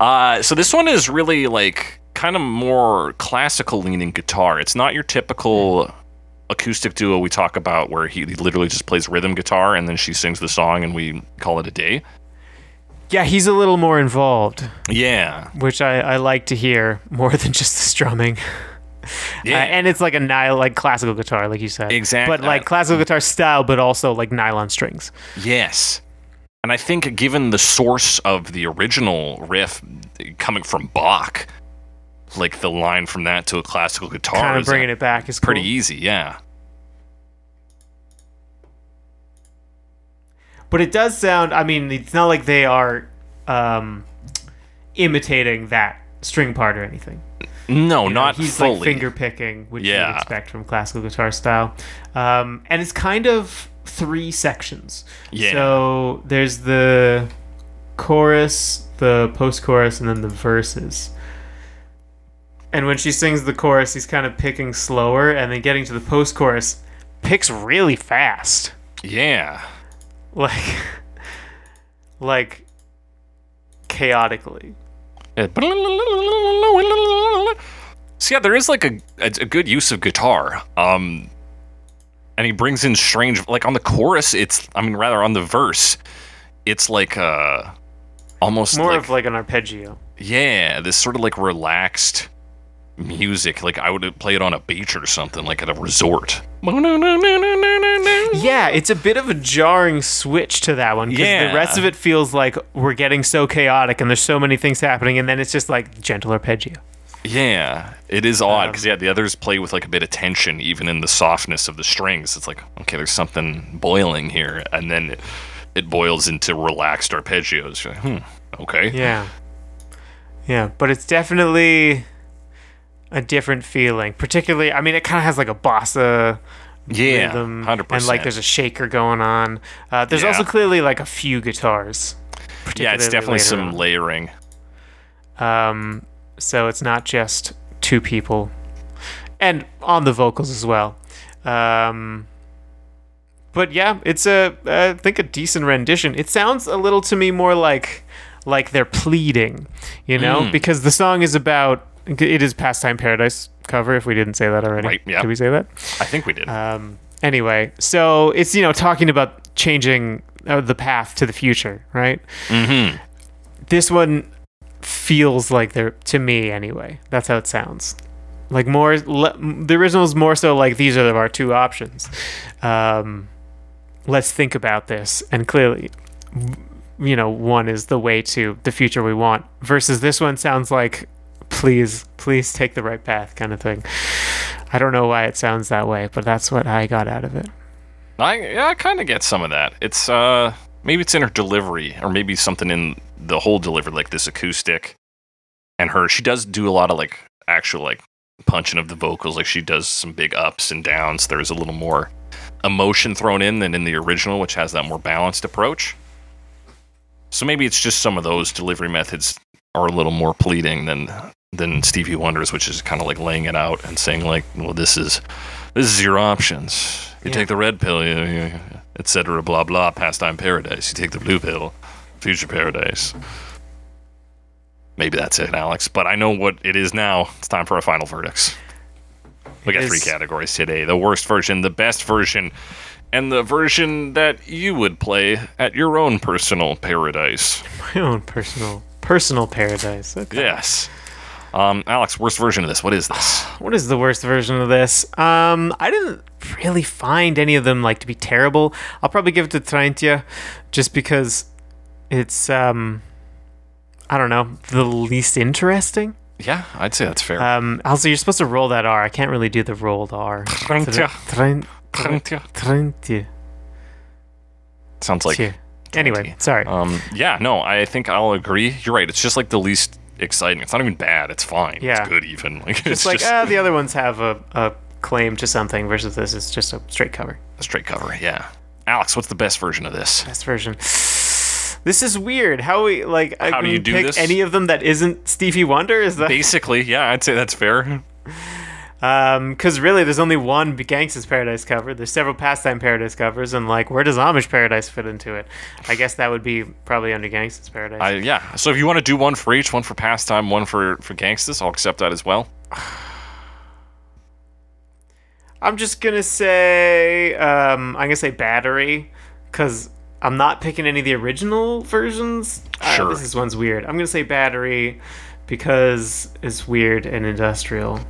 Uh, so this one is really like kind of more classical leaning guitar. It's not your typical acoustic duo we talk about where he literally just plays rhythm guitar and then she sings the song and we call it a day. Yeah, he's a little more involved, Yeah. which I, I like to hear more than just the strumming. Yeah. Uh, and it's like a nylon, like classical guitar, like you said. Exactly. But like classical guitar style, but also like nylon strings. Yes. And I think given the source of the original riff coming from Bach, like the line from that to a classical guitar kind of is bringing it back is pretty cool. easy, yeah. But it does sound. I mean, it's not like they are um, imitating that string part or anything. No, You know, not he's fully. like finger picking, which Yeah. you'd expect from classical guitar style. Um, and it's kind of three sections. Yeah. So there's the chorus, the post-chorus, and then the verses. And when she sings the chorus, he's kind of picking slower, and then getting to the post-chorus, picks really fast. yeah. Like, like chaotically. So yeah, there is like a, a, a good use of guitar. Um and he brings in strange like on the chorus it's I mean rather on the verse it's like uh almost More like of like an arpeggio. Yeah, this sort of like relaxed music. Like I would play it on a beach or something, like at a resort. Yeah, it's a bit of a jarring switch to that one because Yeah. the rest of it feels like we're getting so chaotic and there's so many things happening, and then it's just like gentle arpeggio. Yeah, it is odd Um, because yeah, the others play with like a bit of tension, even in the softness of the strings. It's like okay, there's something boiling here, and then it, it boils into relaxed arpeggios. You're like, hmm, okay. Yeah, yeah, but it's definitely a different feeling. Particularly, I mean, it kind of has like a bossa Yeah, rhythm, hundred and like there's a shaker going on. Uh, there's Yeah. also clearly like a few guitars. Yeah, it's definitely some on. layering. Um, so it's not just two people, and on the vocals as well. Um, but yeah, it's a I think a decent rendition. It sounds a little to me more like like they're pleading, you know, Mm. because the song is about it is Pastime Paradise cover. If we didn't say that already, Right, yeah. Did we say that? I think we did. Um, anyway, so it's you know talking about changing uh, the path to the future, right? mm-hmm. this one feels like they're to me anyway. That's how it sounds. Like more, le, the original is more so like these are our two options. Um, let's think about this, and clearly, you know, one is the way to the future we want. Versus this one sounds like, please, please take the right path, kind of thing. I don't know why it sounds that way, but that's what I got out of it. I yeah, I kind of get some of that. It's uh maybe it's in her delivery, or maybe something in the whole delivery, like this acoustic, and her. She does do a lot of like actual like punching of the vocals. Like she does some big ups and downs. There's a little more emotion thrown in than in the original, which has that more balanced approach. So maybe it's just some of those delivery methods are a little more pleading than than Stevie Wonder's, which is kind of like laying it out and saying like, well, this is this is your options. You Yeah. take the red pill, you, you, etc. Blah blah. Pastime paradise. You take the blue pill, future paradise. Maybe that's it, Alex. But I know what it is now. It's time for our final verdicts. We got three categories today: the worst version, the best version, and the version that you would play at your own personal paradise. My own personal personal paradise. Okay. Yes. Um, Alex, worst version of this. What is this? What is the worst version of this? Um, I didn't really find any of them like to be terrible. I'll probably give it to Trijntje, just because it's um, I don't know, the least interesting. Yeah, I'd say that's fair. Um, also you're supposed to roll that R. I can't really do the rolled R. Trijntje. Trein- Trijntje. Trijntje. Sounds like. Anyway, sorry. Um, yeah, no, I think I'll agree. You're right. It's just like the least exciting. It's not even bad. It's fine. Yeah. It's good even. Like it's just like just ah, the other ones have a, a claim to something versus this is just a straight cover. a straight cover. Yeah. Alex, what's the best version of this? Best version. This is weird. How we like? I How do you do pick this? any of them that isn't Stevie Wonder? Is that? Basically, yeah, I'd say that's fair. Um, because really, there's only one Gangsta's Paradise cover. There's several Pastime Paradise covers, and like, where does Amish Paradise fit into it? I guess that would be probably under Gangsta's Paradise. I, yeah. So if you want to do one for each, one for pastime, one for for gangsters, I'll accept that as well. I'm just gonna say, um, I'm gonna say Battery, because I'm not picking any of the original versions. Uh, Sure. this is one's weird. I'm gonna say Battery because it's weird and industrial.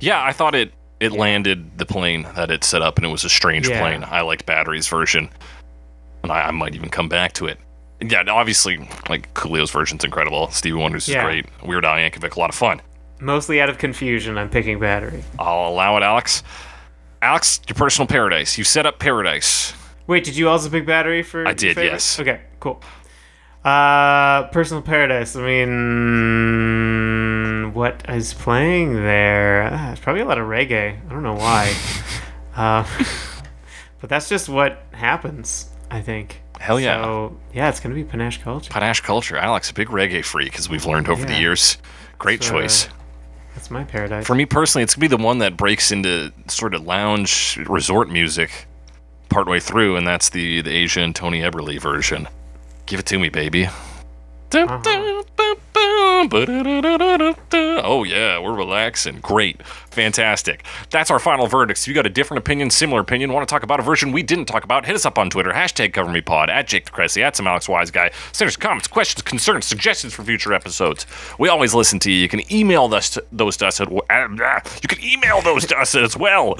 Yeah, I thought it it landed the plane that it set up, and it was a strange Yeah. plane. I liked Battery's version, and I, I might even come back to it. Yeah, obviously, like Coolio's version's incredible. Stevie Wonder's is Yeah. great. Weird Al Yankovic, a lot of fun. Mostly out of confusion, I'm picking Battery. I'll allow it, Alex. Alex, your personal paradise. You set up paradise. Wait, did you also pick Battery for? I did, yes. Okay, cool. Uh, Personal Paradise. I mean, what is playing there? Ah, it's probably a lot of reggae. I don't know why. uh, but that's just what happens. I think. Hell yeah. So yeah, it's gonna be panache culture. Panache culture. Alex, a big reggae freak, as we've learned over the years. Great So, choice. That's my paradise. For me personally, it's gonna be the one that breaks into sort of lounge resort music partway through, and that's the the Asia and Tony Eberly version. Give it to me, baby. Oh yeah, we're relaxing. Great, fantastic. That's our final verdict. If you got a different opinion, similar opinion, want to talk about a version we didn't talk about, hit us up on Twitter. Hashtag CoverMePod at Jake DeCressy at some Alex Wise Guy. Send us comments, questions, concerns, suggestions for future episodes. We always listen to you. You can email us to, those to us. At, uh, you can email those to us as well.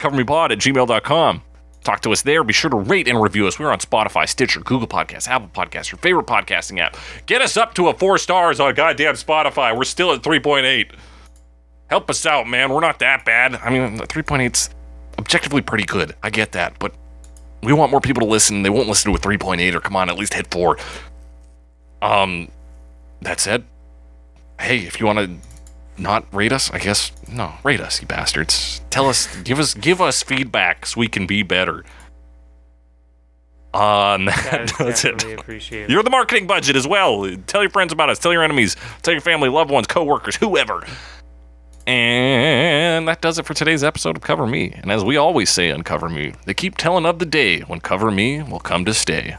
CoverMePod at gmail.com. Talk to us there. Be sure to rate and review us. We're on Spotify, Stitcher, Google Podcasts, Apple Podcasts, your favorite podcasting app. Get us up to a four stars on goddamn Spotify. We're still at 3.8. Help us out, man. We're not that bad. I mean, 3.8's objectively pretty good. I get that, but we want more people to listen. They won't listen to a 3.8 or come on, at least hit four. Um, that said, hey, if you want to not rate us, I guess no, rate us, you bastards. Tell us, give us, give us feedback so we can be better. Uh, on That that, is that's it. You're the marketing budget as well. Tell your friends about us. Tell your enemies. Tell your family, loved ones, coworkers, whoever. And that does it for today's episode of Cover Me. And as we always say on Cover Me, they keep telling of the day when Cover Me will come to stay.